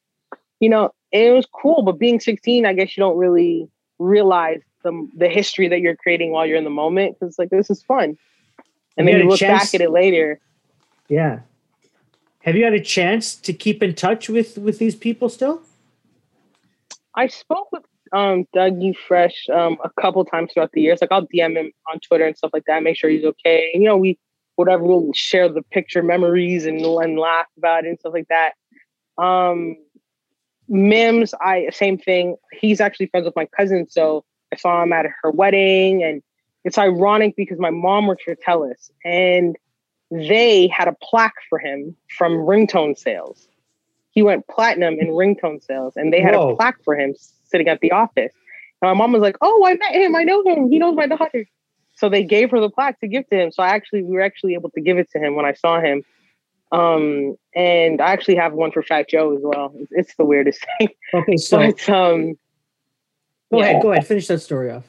[SPEAKER 4] you know, it was cool. But being 16, I guess you don't really realize the the history that you're creating while you're in the moment because like this is fun and
[SPEAKER 2] You
[SPEAKER 4] then you look
[SPEAKER 2] chance-
[SPEAKER 4] back at it later
[SPEAKER 2] Yeah. Have you had a chance to keep in touch with with these people still?
[SPEAKER 4] i spoke with um dougie fresh um a couple times throughout the years. Like i'll dm him on twitter and stuff like that make sure he's okay. And you know we whatever we'll share the picture memories and, and laugh about it and stuff like that. Um mims i same thing. He's actually friends with my cousin so i saw him at her wedding. And it's ironic because my mom works for telus and they had a plaque for him from ringtone sales. He went platinum in ringtone sales and they had
[SPEAKER 2] Whoa.
[SPEAKER 4] a plaque for him sitting at the office. And my mom was like oh i met him. I know him. He knows my daughter. So they gave her the plaque to give to him. So i actually we were actually able to give it to him when i saw him. Um and i actually have one for fat joe as well. It's, it's the weirdest thing.
[SPEAKER 2] Okay, so
[SPEAKER 4] but um
[SPEAKER 2] go
[SPEAKER 4] yeah.
[SPEAKER 2] ahead, go ahead, finish that story off.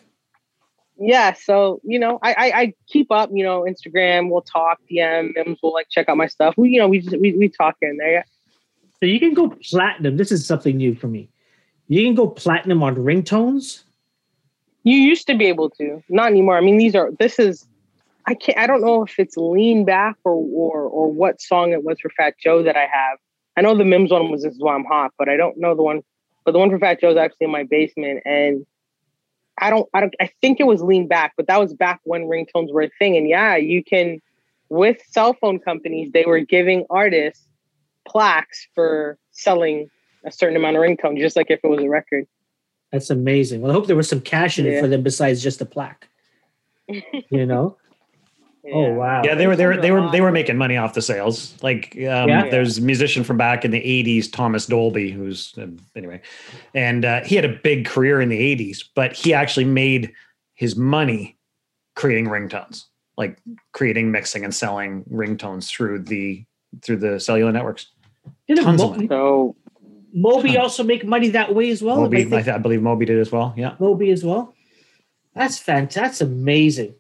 [SPEAKER 4] yeah so you know I, I i keep up you know instagram. We'll talk dm We'll like check out my stuff. We you know we just we, we talk and there yeah.
[SPEAKER 2] So you can go platinum. This is something new for me. You can go platinum on ringtones.
[SPEAKER 4] You used to be able to, not anymore. I mean, these are this is I can't I don't know if it's lean back or or or what song it was for Fat Joe that I have. I know the Mims one was This Is Why I'm Hot, but I don't know the one but the one for Fat Joe is actually in my basement and I don't I don't I think it was lean back, but that was back when ringtones were a thing. And yeah, you can with cell phone companies, they were giving artists plaques for selling a certain amount of ringtone, just like if it was a record.
[SPEAKER 2] That's amazing. Well, I hope there was some cash in it for them besides just the plaque. You know? Oh wow.
[SPEAKER 1] Yeah, they were they were they were they were making money off the sales. Like um,
[SPEAKER 2] Yeah.
[SPEAKER 1] there's a musician from back in the '80s, Thomas Dolby, who's uh, anyway, and uh, he had a big career in the '80s, but he actually made his money creating ringtones, like creating, mixing, and selling ringtones through the through the cellular networks.
[SPEAKER 2] Didn't
[SPEAKER 1] tons of money.
[SPEAKER 4] So
[SPEAKER 2] Moby also make money that way as well?
[SPEAKER 1] Moby,
[SPEAKER 2] I
[SPEAKER 1] I,
[SPEAKER 2] think
[SPEAKER 1] I believe Moby did as well. Yeah.
[SPEAKER 2] Moby as well. That's fantastic. That's amazing.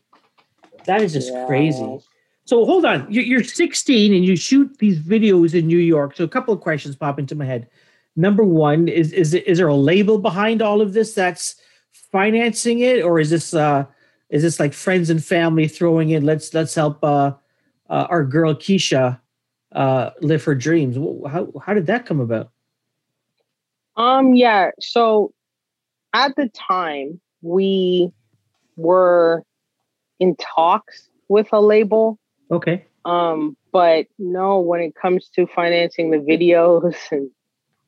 [SPEAKER 2] That is just
[SPEAKER 4] Yeah.
[SPEAKER 2] crazy. So hold on. You're, you're 16 and you shoot these videos in New York. So a couple of questions pop into my head. Number one is is is there a label behind all of this that's financing it, or is this uh, is this like friends and family throwing in? Let's let's help uh, uh, our girl Keisha uh, live her dreams. How how did that come about?
[SPEAKER 4] Um. Yeah. So at the time, we were in talks with a label.
[SPEAKER 2] Okay.
[SPEAKER 4] Um, but no, when it comes to financing the videos and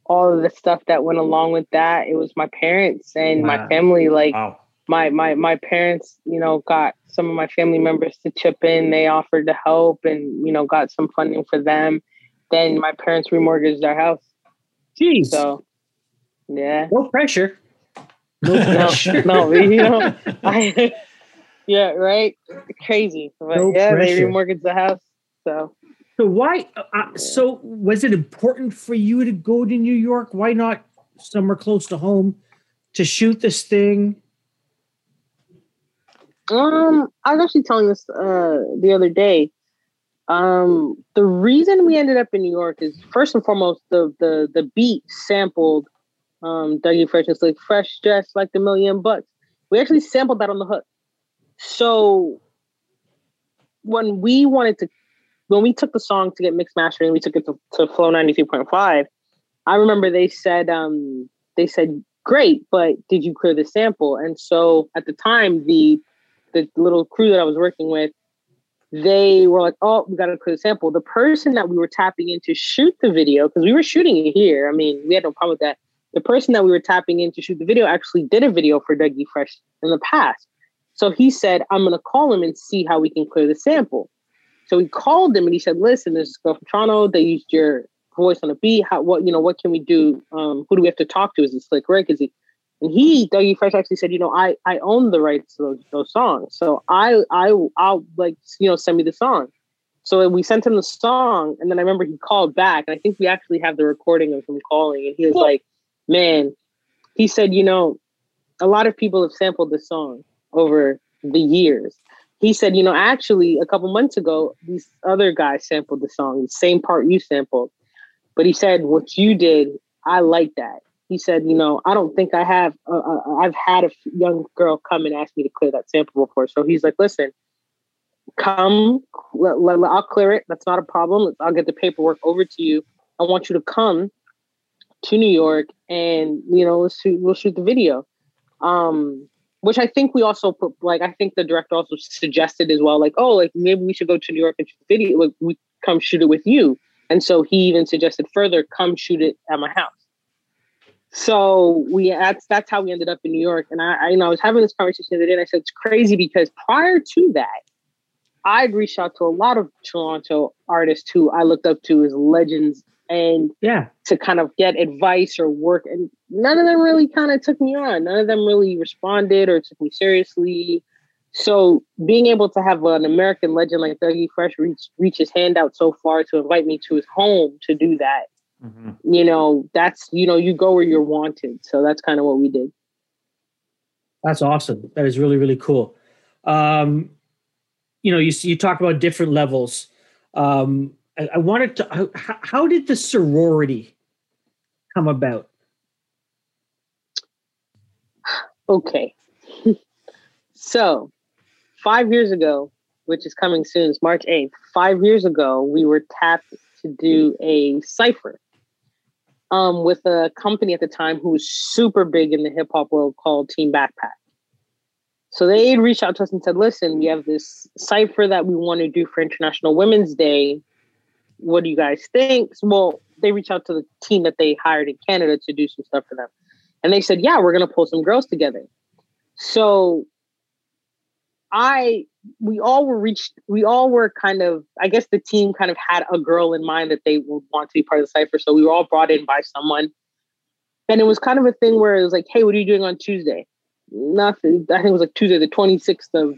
[SPEAKER 4] all of the stuff that went along with that, it was my parents and wow. my family. Like wow. my my my parents, you know, got some of my family members to chip in. They offered to help and you know got some funding for them. Then my parents remortgaged their house.
[SPEAKER 2] Jeez.
[SPEAKER 4] So yeah.
[SPEAKER 2] No pressure.
[SPEAKER 4] No, pressure. no, no, you know, I yeah, right. Crazy, but no yeah, pressure. they remortgaged the house. So,
[SPEAKER 2] so why? Uh, uh, so was it important for you to go to New York? Why not somewhere close to home to shoot this thing?
[SPEAKER 4] Um, I was actually telling this uh the other day. Um, the reason we ended up in New York is first and foremost the the the beat sampled um Dougie Fresh and like fresh dress like the million bucks. We actually sampled that on the hook. So when we wanted to, when we took the song to get mixed mastering, we took it to, to Flow 93.5. I remember they said, um, they said, great, but did you clear the sample? And so at the time, the the little crew that I was working with, they were like, oh, we got to clear the sample. The person that we were tapping in to shoot the video, because we were shooting it here. I mean, we had no problem with that. The person that we were tapping in to shoot the video actually did a video for Dougie Fresh in the past. So he said, I'm going to call him and see how we can clear the sample. So we called him and he said, listen, there's this girl from Toronto. They used your voice on a beat. How, what, you know, what can we do? Um, who do we have to talk to? Is it Slick Rick? Is it? And he, Dougie Fresh actually said, you know, I, I own the rights to those, those songs. So I, I, I'll like, you know, send me the song. So we sent him the song. And then I remember he called back and I think we actually have the recording of him calling and he was like, man, he said, you know, a lot of people have sampled this song over the years. He said, you know, actually, a couple months ago, these other guys sampled the song, the same part you sampled. But he said, what you did, I like that. He said, you know, I don't think I have, uh, uh, I've had a young girl come and ask me to clear that sample before. So he's like, listen, come, I'll clear it. That's not a problem. I'll get the paperwork over to you. I want you to come to New York and, you know, let's shoot, we'll shoot the video. Um, which I think we also put, like I think the director also suggested as well, like oh, like maybe we should go to New York and shoot the video. Like we come shoot it with you, and so he even suggested further, come shoot it at my house. So we that's that's how we ended up in New York. And I, I you know I was having this conversation the other day, and I said it's crazy because prior to that, I'd reached out to a lot of Toronto artists who I looked up to as legends and
[SPEAKER 2] yeah.
[SPEAKER 4] to kind of get advice or work and none of them really kind of took me on. None of them really responded or took me seriously. So being able to have an american legend like dougie fresh reach reach his hand out so far to invite me to his home to do that mm-hmm. you know that's you know you go where you're wanted. So that's kind of what we did.
[SPEAKER 2] That's awesome. That is really really cool. Um you know you you talk about different levels. Um I, I wanted to. How, how did the sorority come about?
[SPEAKER 4] Okay, so five years ago, which is coming soon, it's March eighth. Five years ago, we were tapped to do a cipher um, with a company at the time who was super big in the hip hop world called Team Backpack. So they reached out to us and said, listen, we have this cipher that we want to do for International Women's Day what do you guys think? Well, they reached out to the team that they hired in Canada to do some stuff for them. And they said, yeah, we're going to pull some girls together. So I, we all were reached, we all were kind of, I guess the team kind of had a girl in mind that they would want to be part of the cipher. So we were all brought in by someone. And it was kind of a thing where it was like, hey, what are you doing on Tuesday? Nothing. I think it was like Tuesday, the 26th of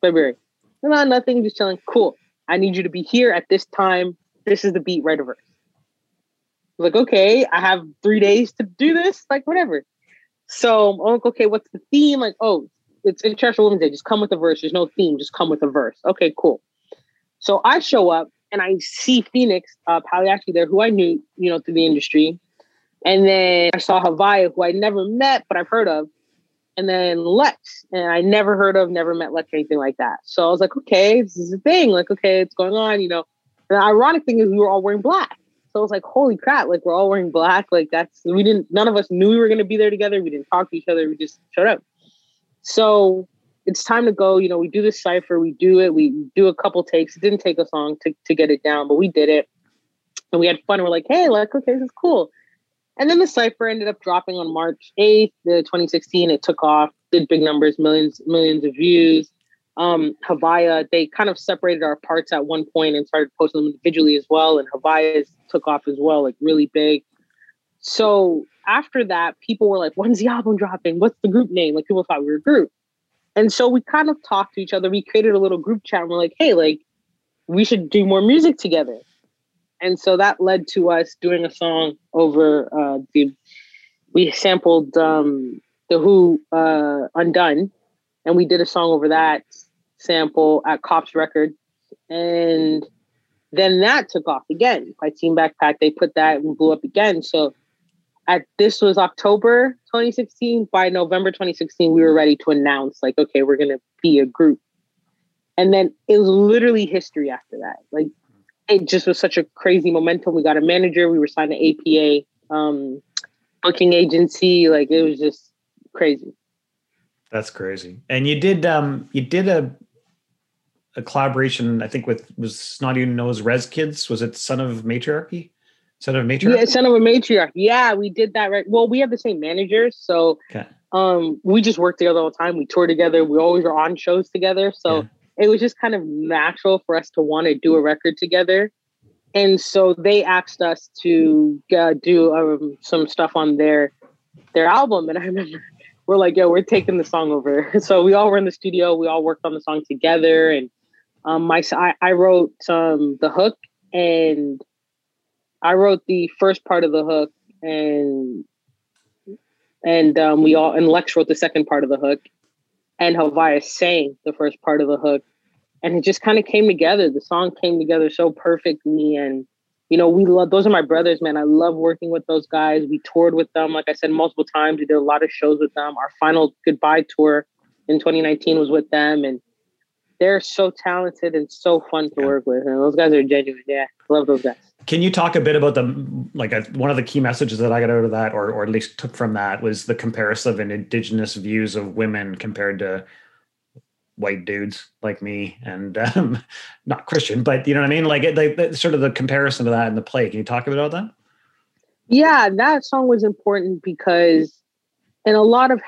[SPEAKER 4] February. No, nothing, just chilling. Cool. I need you to be here at this time this is the beat, a verse. Like, okay, I have three days to do this, like whatever. So I'm like, okay, what's the theme? Like, oh, it's International Women's Day. Just come with a verse. There's no theme. Just come with a verse. Okay, cool. So I show up and I see Phoenix, uh, there, who I knew, you know, through the industry. And then I saw Haviah, who I never met, but I've heard of. and then Lex. And I never heard of, never met Lex anything like that. So I was like, okay, this is a thing. Like, okay, it's going on, you know. The ironic thing is we were all wearing black. So I was like, holy crap, like we're all wearing black. Like that's we didn't none of us knew we were gonna be there together. We didn't talk to each other, we just showed up. So it's time to go. You know, we do the cipher, we do it, we do a couple takes. It didn't take us long to, to get it down, but we did it. And we had fun. We're like, hey, like, okay, this is cool. And then the cipher ended up dropping on March 8th, the 2016. It took off, did big numbers, millions, millions of views. Um, Haviah, they kind of separated our parts at one point and started posting them individually as well. And Haviah's took off as well, like really big. So after that, people were like, when's the album dropping? What's the group name? Like people thought we were a group. And so we kind of talked to each other. We created a little group chat and we're like, hey, like we should do more music together and so that led to us doing a song over uh, the. We sampled um, the Who uh, "Undone," and we did a song over that sample at Cops Records, and then that took off again by Team Backpack. They put that and blew up again. So at this was October 2016. By November 2016, we were ready to announce like, okay, we're gonna be a group. And then it was literally history after that. Like it just was such a crazy momentum. We got a manager. We were signed to APA um, booking agency. Like it was just crazy.
[SPEAKER 1] That's crazy. And you did um you did a a collaboration, I think, with was not Snotty Nose Rez Kids. Was it Son of Matriarchy? Son of Matriarchy?
[SPEAKER 4] Yeah, Son of a Matriarch. Yeah, we did that right. Well, we have the same managers, so okay. um we just work together all the time. We tour together. We always are on shows together. So yeah it was just kind of natural for us to want to do a record together. And so they asked us to uh, do um, some stuff on their their album. And I remember we're like, yo, we're taking the song over. So we all were in the studio. We all worked on the song together. And um, my I, I wrote um, the hook and I wrote the first part of the hook and and um, we all and Lex wrote the second part of the hook and Haviah sang the first part of the hook. And it just kind of came together. The song came together so perfectly. And, you know, we love those are my brothers, man. I love working with those guys. We toured with them, like I said, multiple times. We did a lot of shows with them. Our final goodbye tour in 2019 was with them. And they're so talented and so fun to yeah. work with. And those guys are genuine. Yeah. Love those guys.
[SPEAKER 1] Can you talk a bit about the like a, one of the key messages that I got out of that, or or at least took from that, was the comparison of indigenous views of women compared to white dudes like me and um, not Christian, but you know what I mean? Like, it, like sort of the comparison to that in the play. Can you talk a bit about that?
[SPEAKER 4] Yeah, that song was important because in a lot of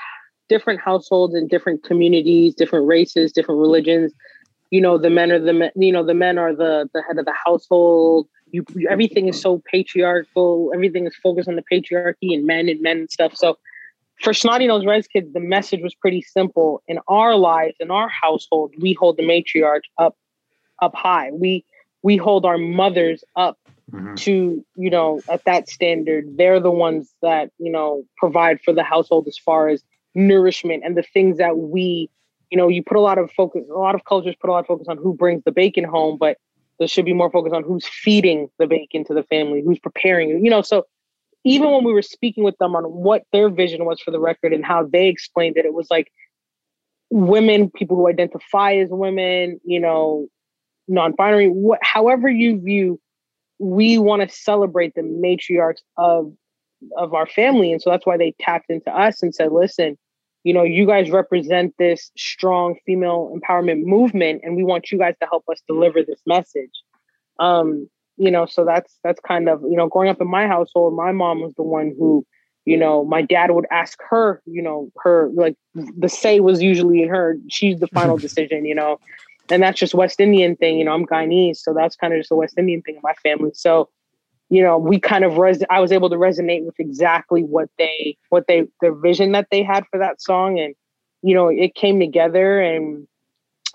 [SPEAKER 4] different households and different communities, different races, different religions, you know, the men are the men, you know the men are the the head of the household you, everything is so patriarchal. Everything is focused on the patriarchy and men and men and stuff. So for Snotty Nose Rez Kids, the message was pretty simple. In our lives, in our household, we hold the matriarch up up high. We we hold our mothers up mm-hmm. to, you know, at that standard. They're the ones that, you know, provide for the household as far as nourishment and the things that we, you know, you put a lot of focus, a lot of cultures put a lot of focus on who brings the bacon home, but there should be more focus on who's feeding the bacon to the family, who's preparing it. You know, so even when we were speaking with them on what their vision was for the record and how they explained it, it was like women, people who identify as women, you know, non-binary, however you view, we want to celebrate the matriarchs of of our family, and so that's why they tapped into us and said, "Listen, you know, you guys represent this strong female empowerment movement, and we want you guys to help us deliver this message. Um, you know, so that's that's kind of you know, growing up in my household, my mom was the one who, you know, my dad would ask her, you know, her like the say was usually in her. She's the final decision, you know, and that's just West Indian thing. You know, I'm Guyanese, so that's kind of just a West Indian thing in my family. So you know, we kind of res- I was able to resonate with exactly what they what they their vision that they had for that song, and you know, it came together. And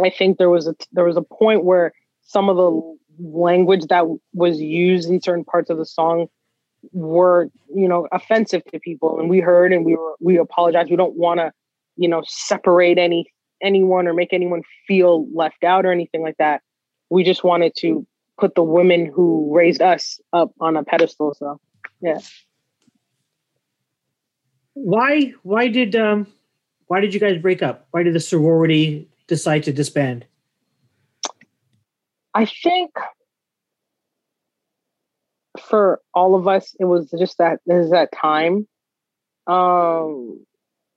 [SPEAKER 4] I think there was a there was a point where some of the language that was used in certain parts of the song were you know offensive to people, and we heard and we were we apologize. We don't want to you know separate any anyone or make anyone feel left out or anything like that. We just wanted to put the women who raised us up on a pedestal. So, yeah.
[SPEAKER 2] Why? Why did um, Why did you guys break up? Why did the sorority decide to disband?
[SPEAKER 4] I think for all of us, it was just that there's that time. Um,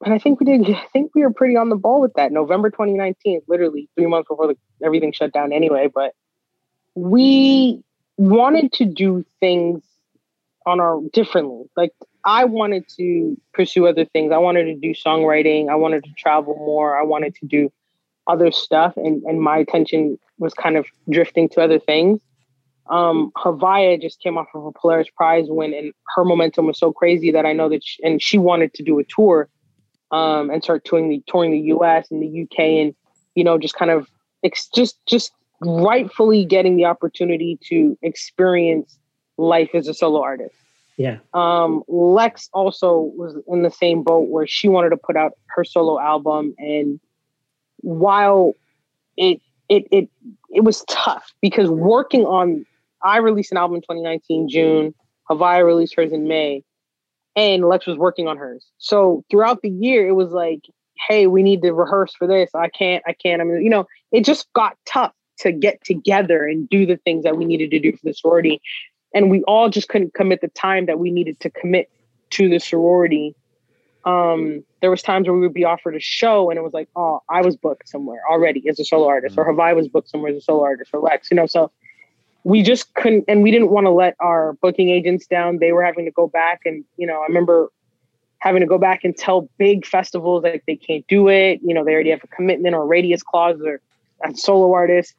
[SPEAKER 4] and I think we did. I think we were pretty on the ball with that. November 2019, literally three months before the, everything shut down. Anyway, but we wanted to do things on our differently. Like I wanted to pursue other things. I wanted to do songwriting. I wanted to travel more. I wanted to do other stuff, and and my attention was kind of drifting to other things. Um, Haviah just came off of a Polaris Prize win, and her momentum was so crazy that I know that, she, and she wanted to do a tour, um, and start touring the touring the U.S. and the U.K. and you know just kind of ex- just just rightfully getting the opportunity to experience life as a solo artist.
[SPEAKER 2] Yeah.
[SPEAKER 4] Um, Lex also was in the same boat where she wanted to put out her solo album, and while it it it it was tough because working on I released an album in 2019 June, Haviah released hers in May, and Lex was working on hers. So throughout the year, it was like, hey, we need to rehearse for this. I can't, I can't. I mean, you know, it just got tough to get together and do the things that we needed to do for the sorority. And we all just couldn't commit the time that we needed to commit to the sorority. Um, there was times where we would be offered a show and it was like oh i was booked somewhere already as a solo artist or Haviah was booked somewhere as a solo artist or lex you know so we just couldn't and we didn't want to let our booking agents down. They were having to go back and you know i remember having to go back and tell big festivals like they can't do it you know they already have a commitment or radius clause or solo artists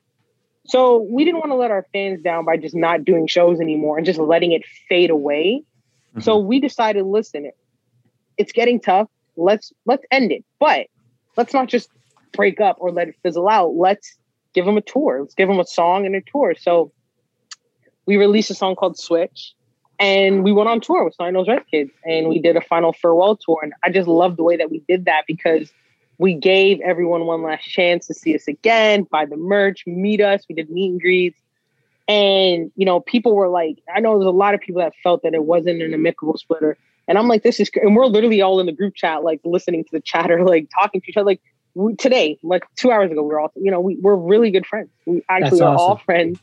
[SPEAKER 4] so we didn't want to let our fans down by just not doing shows anymore and just letting it fade away. Mm-hmm. So we decided, listen, it's getting tough. Let's let's end it. But let's not just break up or let it fizzle out. Let's give them a tour. Let's give them a song and a tour. So we released a song called Switch and we went on tour with Snotty Nose Rez Kids and we did a final farewell tour. And I just love the way that we did that because we gave everyone one last chance to see us again, buy the merch, meet us. We did meet and greets. And, you know, people were like, I know there's a lot of people that felt that it wasn't an amicable splitter. And I'm like, this is, and we're literally all in the group chat, like listening to the chatter, like talking to each other. Like we, today, like two hours ago, we are all, you know, we, we're really good friends. We actually are all friends.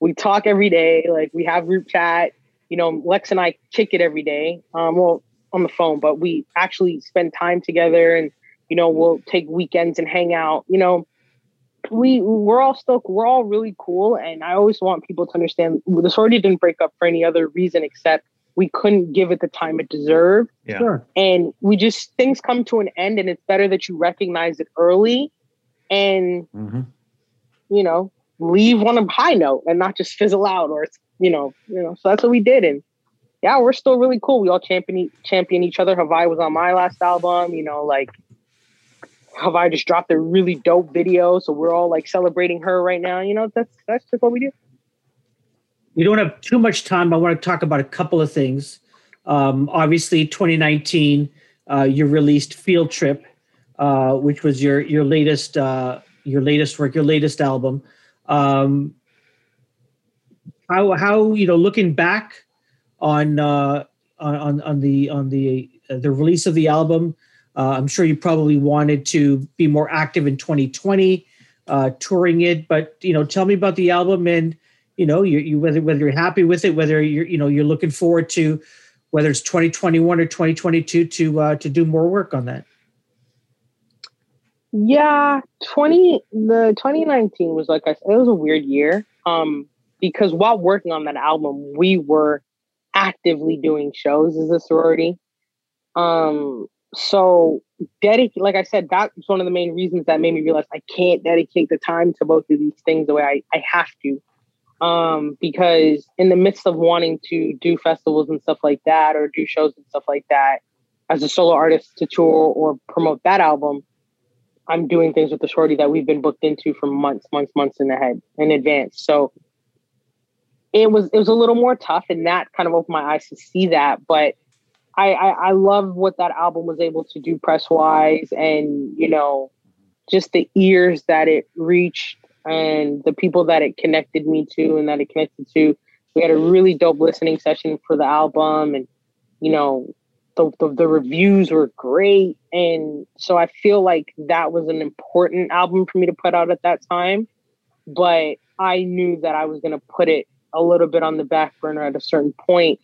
[SPEAKER 4] We talk every day. Like we have group chat. You know, Lex and I kick it every day. Um, well, on the phone, but we actually spend time together and you know, we'll take weekends and hang out. You know, we we're all still we're all really cool, and I always want people to understand the sorority didn't break up for any other reason except we couldn't give it the time it deserved.
[SPEAKER 1] Yeah.
[SPEAKER 2] Sure.
[SPEAKER 4] And we just things come to an end, and it's better that you recognize it early, and
[SPEAKER 1] Mm-hmm.
[SPEAKER 4] you know leave on a high note and not just fizzle out or it's you know you know so that's what we did and yeah we're still really cool we all champion champion each other Haviah was on my last album you know like Haviah just dropped a really dope video, so we're all like celebrating her right now. You know, that's that's just what we do.
[SPEAKER 2] We don't have too much time. I want to talk about a couple of things. Um, obviously, 2019, uh, you released Field Trip, uh, which was your your latest uh, your latest work, your latest album. Um, how how you know looking back on uh, on on the on the uh, the release of the album uh, I'm sure you probably wanted to be more active in 2020, uh, touring it. But you know, tell me about the album and you know, you, you whether whether you're happy with it, whether you're you know you're looking forward to whether it's 2021 or 2022 to uh, to do more work on that.
[SPEAKER 4] Yeah, 20 the 2019 was like I said, it was a weird year. Um, because while working on that album, we were actively doing shows as a sorority. Um, so dedicate like i said that was one of the main reasons that made me realize i can't dedicate the time to both of these things the way i, I have to. Um, because in the midst of wanting to do festivals and stuff like that or do shows and stuff like that as a solo artist to tour or promote that album i'm doing things with the sorority that we've been booked into for months months months in ahead in advance. So it was it was a little more tough and that kind of opened my eyes to see that but I, I, I love what that album was able to do press wise and you know just the ears that it reached and the people that it connected me to and that it connected to we had a really dope listening session for the album and you know the, the, the reviews were great. And so I feel like that was an important album for me to put out at that time. But I knew that I was going to put it a little bit on the back burner at a certain point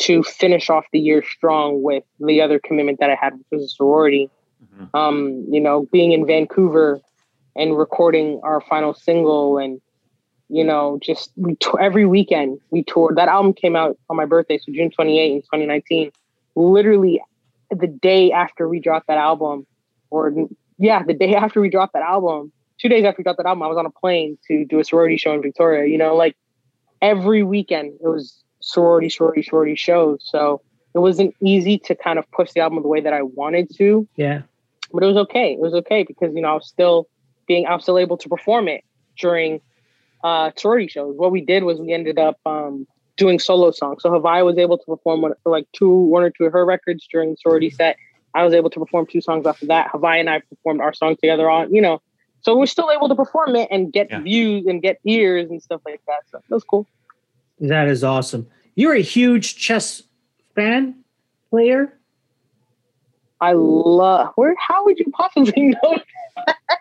[SPEAKER 4] to finish off the year strong with the other commitment that I had, which was a sorority. Mm-hmm. Um, you know, being in Vancouver and recording our final single and you know just we t- every weekend we toured that album came out on my birthday so june 28 in 2019 literally the day after we dropped that album, or yeah, the day after we dropped that album, two days after we dropped that album, I was on a plane to do a sorority show in Victoria. You know, like every weekend it was sorority, sorority, sorority shows. So it wasn't easy to kind of push the album the way that I wanted to.
[SPEAKER 2] Yeah.
[SPEAKER 4] But it was okay. It was okay because, you know, I was still being, I was still able to perform it during uh, sorority shows. What we did was we ended up um, doing solo songs. So Haviah was able to perform one, for like two, one or two of her records during the sorority set. I was able to perform two songs after that. Haviah and I performed our song together on, you know, so we're still able to perform it and get yeah. views and get ears and stuff like that. So that was cool.
[SPEAKER 2] That is awesome. You're a huge chess fan player.
[SPEAKER 4] I love where how would you possibly know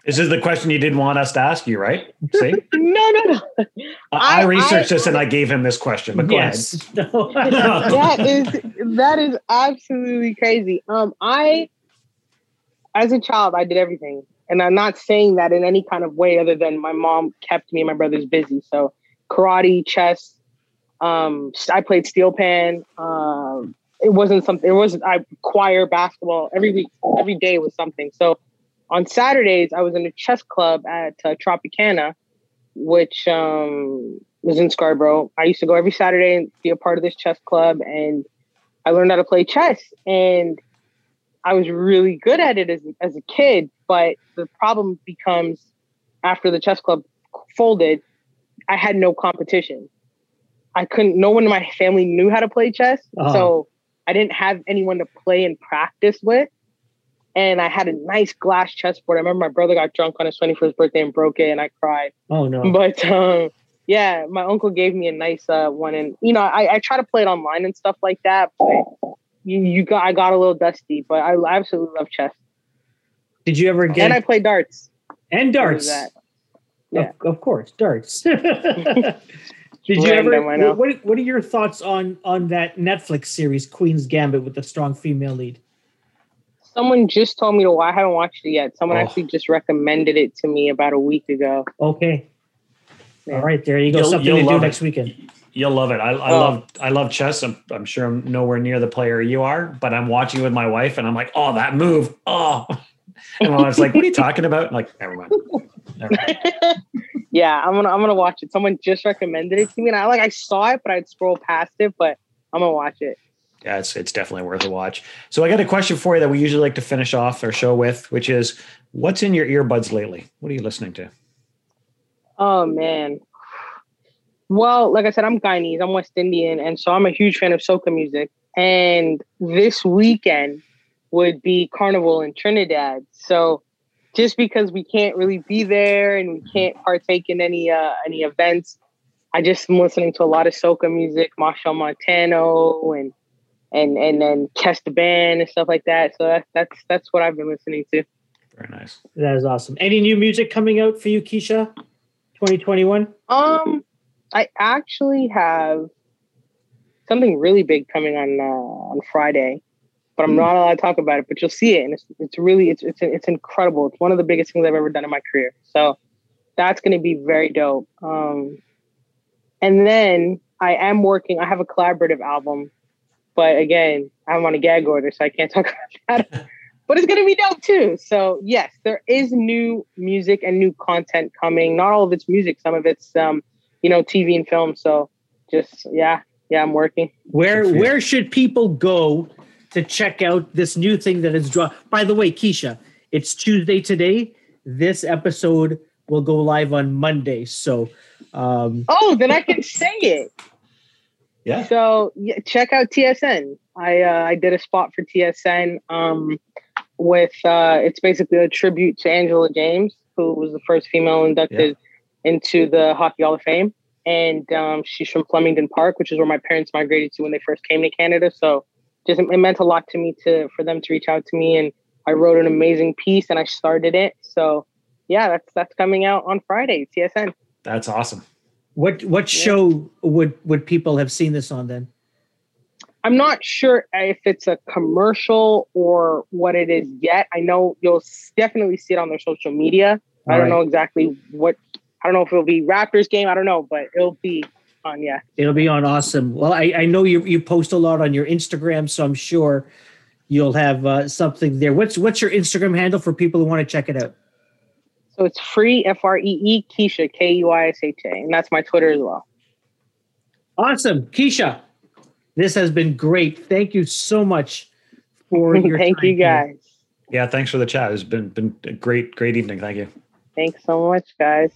[SPEAKER 1] this is the question you didn't want us to ask you, right? See?
[SPEAKER 4] no, no, no.
[SPEAKER 1] I, I researched I, this and I gave him this question, but go yes. ahead.
[SPEAKER 4] that is that is absolutely crazy. Um, I as a child, I did everything. And I'm not saying that in any kind of way other than my mom kept me and my brothers busy. So karate, chess, um, I played steel pan. Um, it wasn't something. It wasn't. I choir, basketball every week, every day was something. So on Saturdays, I was in a chess club at uh, Tropicana, which um, was in Scarborough. I used to go every Saturday and be a part of this chess club, and I learned how to play chess. And I was really good at it as, as a kid, but the problem becomes after the chess club folded, I had no competition. I couldn't, no one in my family knew how to play chess. Uh-huh. So I didn't have anyone to play and practice with and I had a nice glass chessboard. I remember my brother got drunk on his 21st birthday and broke it, and I cried.
[SPEAKER 2] Oh no!
[SPEAKER 4] But um, yeah, my uncle gave me a nice uh, one, and you know, I, I try to play it online and stuff like that. But you, you got, I got a little dusty, but I absolutely love chess.
[SPEAKER 2] Did you ever get?
[SPEAKER 4] And I play darts.
[SPEAKER 2] And darts. Yeah, of, of course, darts. Did you ever? What, what are your thoughts on on that Netflix series Queen's Gambit with the strong female lead?
[SPEAKER 4] Someone just told me to. I haven't watched it yet. Someone oh. actually just recommended it to me about a week ago.
[SPEAKER 2] Okay. Yeah. All right, there you go. You'll, Something you'll to do next weekend.
[SPEAKER 1] You'll love it. I, I oh. love I love chess. I'm, I'm sure I'm nowhere near the player you are, but I'm watching with my wife, and I'm like, oh, that move, oh. And I was like, what are you talking about? I'm like, never mind. Never
[SPEAKER 4] mind. yeah, I'm gonna I'm gonna watch it. Someone just recommended it to me, and I like I saw it, but I'd scroll past it. But I'm gonna watch it
[SPEAKER 1] yeah, it's it's definitely worth a watch. So I got a question for you that we usually like to finish off our show with, which is, what's in your earbuds lately? What are you listening to?
[SPEAKER 4] Oh man. Well, like I said, I'm Guyanese. I'm West Indian, and so I'm a huge fan of soca music. And this weekend would be Carnival in Trinidad. So just because we can't really be there and we can't partake in any uh, any events, I just am listening to a lot of soca music, Machel Montano and and and then Kes the Band and stuff like that. So that's that's that's what I've been listening to.
[SPEAKER 1] Very nice.
[SPEAKER 2] That is awesome. Any new music coming out for you, Keisha? 2021?
[SPEAKER 4] Um, I actually have something really big coming on uh, on Friday, but I'm mm. not allowed to talk about it. But you'll see it, and it's it's really it's it's it's incredible. It's one of the biggest things I've ever done in my career. So that's going to be very dope. Um, and then I am working. I have a collaborative album but again, I'm on a gag order, so I can't talk about that. but it's gonna be dope too. So yes, there is new music and new content coming. Not all of it's music, some of it's um, you know, TV and film. So just yeah, yeah, I'm working.
[SPEAKER 2] Where where should people go to check out this new thing that is draw? By the way, Keisha, it's Tuesday today. This episode will go live on Monday. So um
[SPEAKER 4] Oh, then I can say it.
[SPEAKER 1] Yeah.
[SPEAKER 4] So yeah, check out TSN. I uh, I did a spot for TSN um, with uh, it's basically a tribute to Angela James, who was the first female inducted yeah. into the Hockey Hall of Fame, and um, she's from Flemingdon Park, which is where my parents migrated to when they first came to Canada. So just it meant a lot to me to for them to reach out to me and I wrote an amazing piece and I started it. So yeah, that's that's coming out on Friday, TSN.
[SPEAKER 1] That's awesome.
[SPEAKER 2] What what
[SPEAKER 4] Yeah.
[SPEAKER 2] show would would people have seen this on then?
[SPEAKER 4] I'm not sure if it's a commercial or what it is yet. I know you'll definitely see it on their social media. I don't
[SPEAKER 2] right.
[SPEAKER 4] know exactly what. I don't know if it'll be Raptors game. I don't know, but it'll be on. Yeah.
[SPEAKER 2] It'll be on awesome. Well, I, I know you you post a lot on your Instagram, so I'm sure you'll have uh, something there. What's what's your Instagram handle for people who want to check it out?
[SPEAKER 4] So it's free. F R E E Keisha K U I S H A, and that's my Twitter as well.
[SPEAKER 2] Awesome, Keisha. This has been great. Thank you so much for your
[SPEAKER 4] Thank
[SPEAKER 2] time
[SPEAKER 4] you
[SPEAKER 2] here.
[SPEAKER 4] guys.
[SPEAKER 1] Yeah, thanks for the chat. It's been been a great, great evening. Thank you.
[SPEAKER 4] Thanks so much, guys.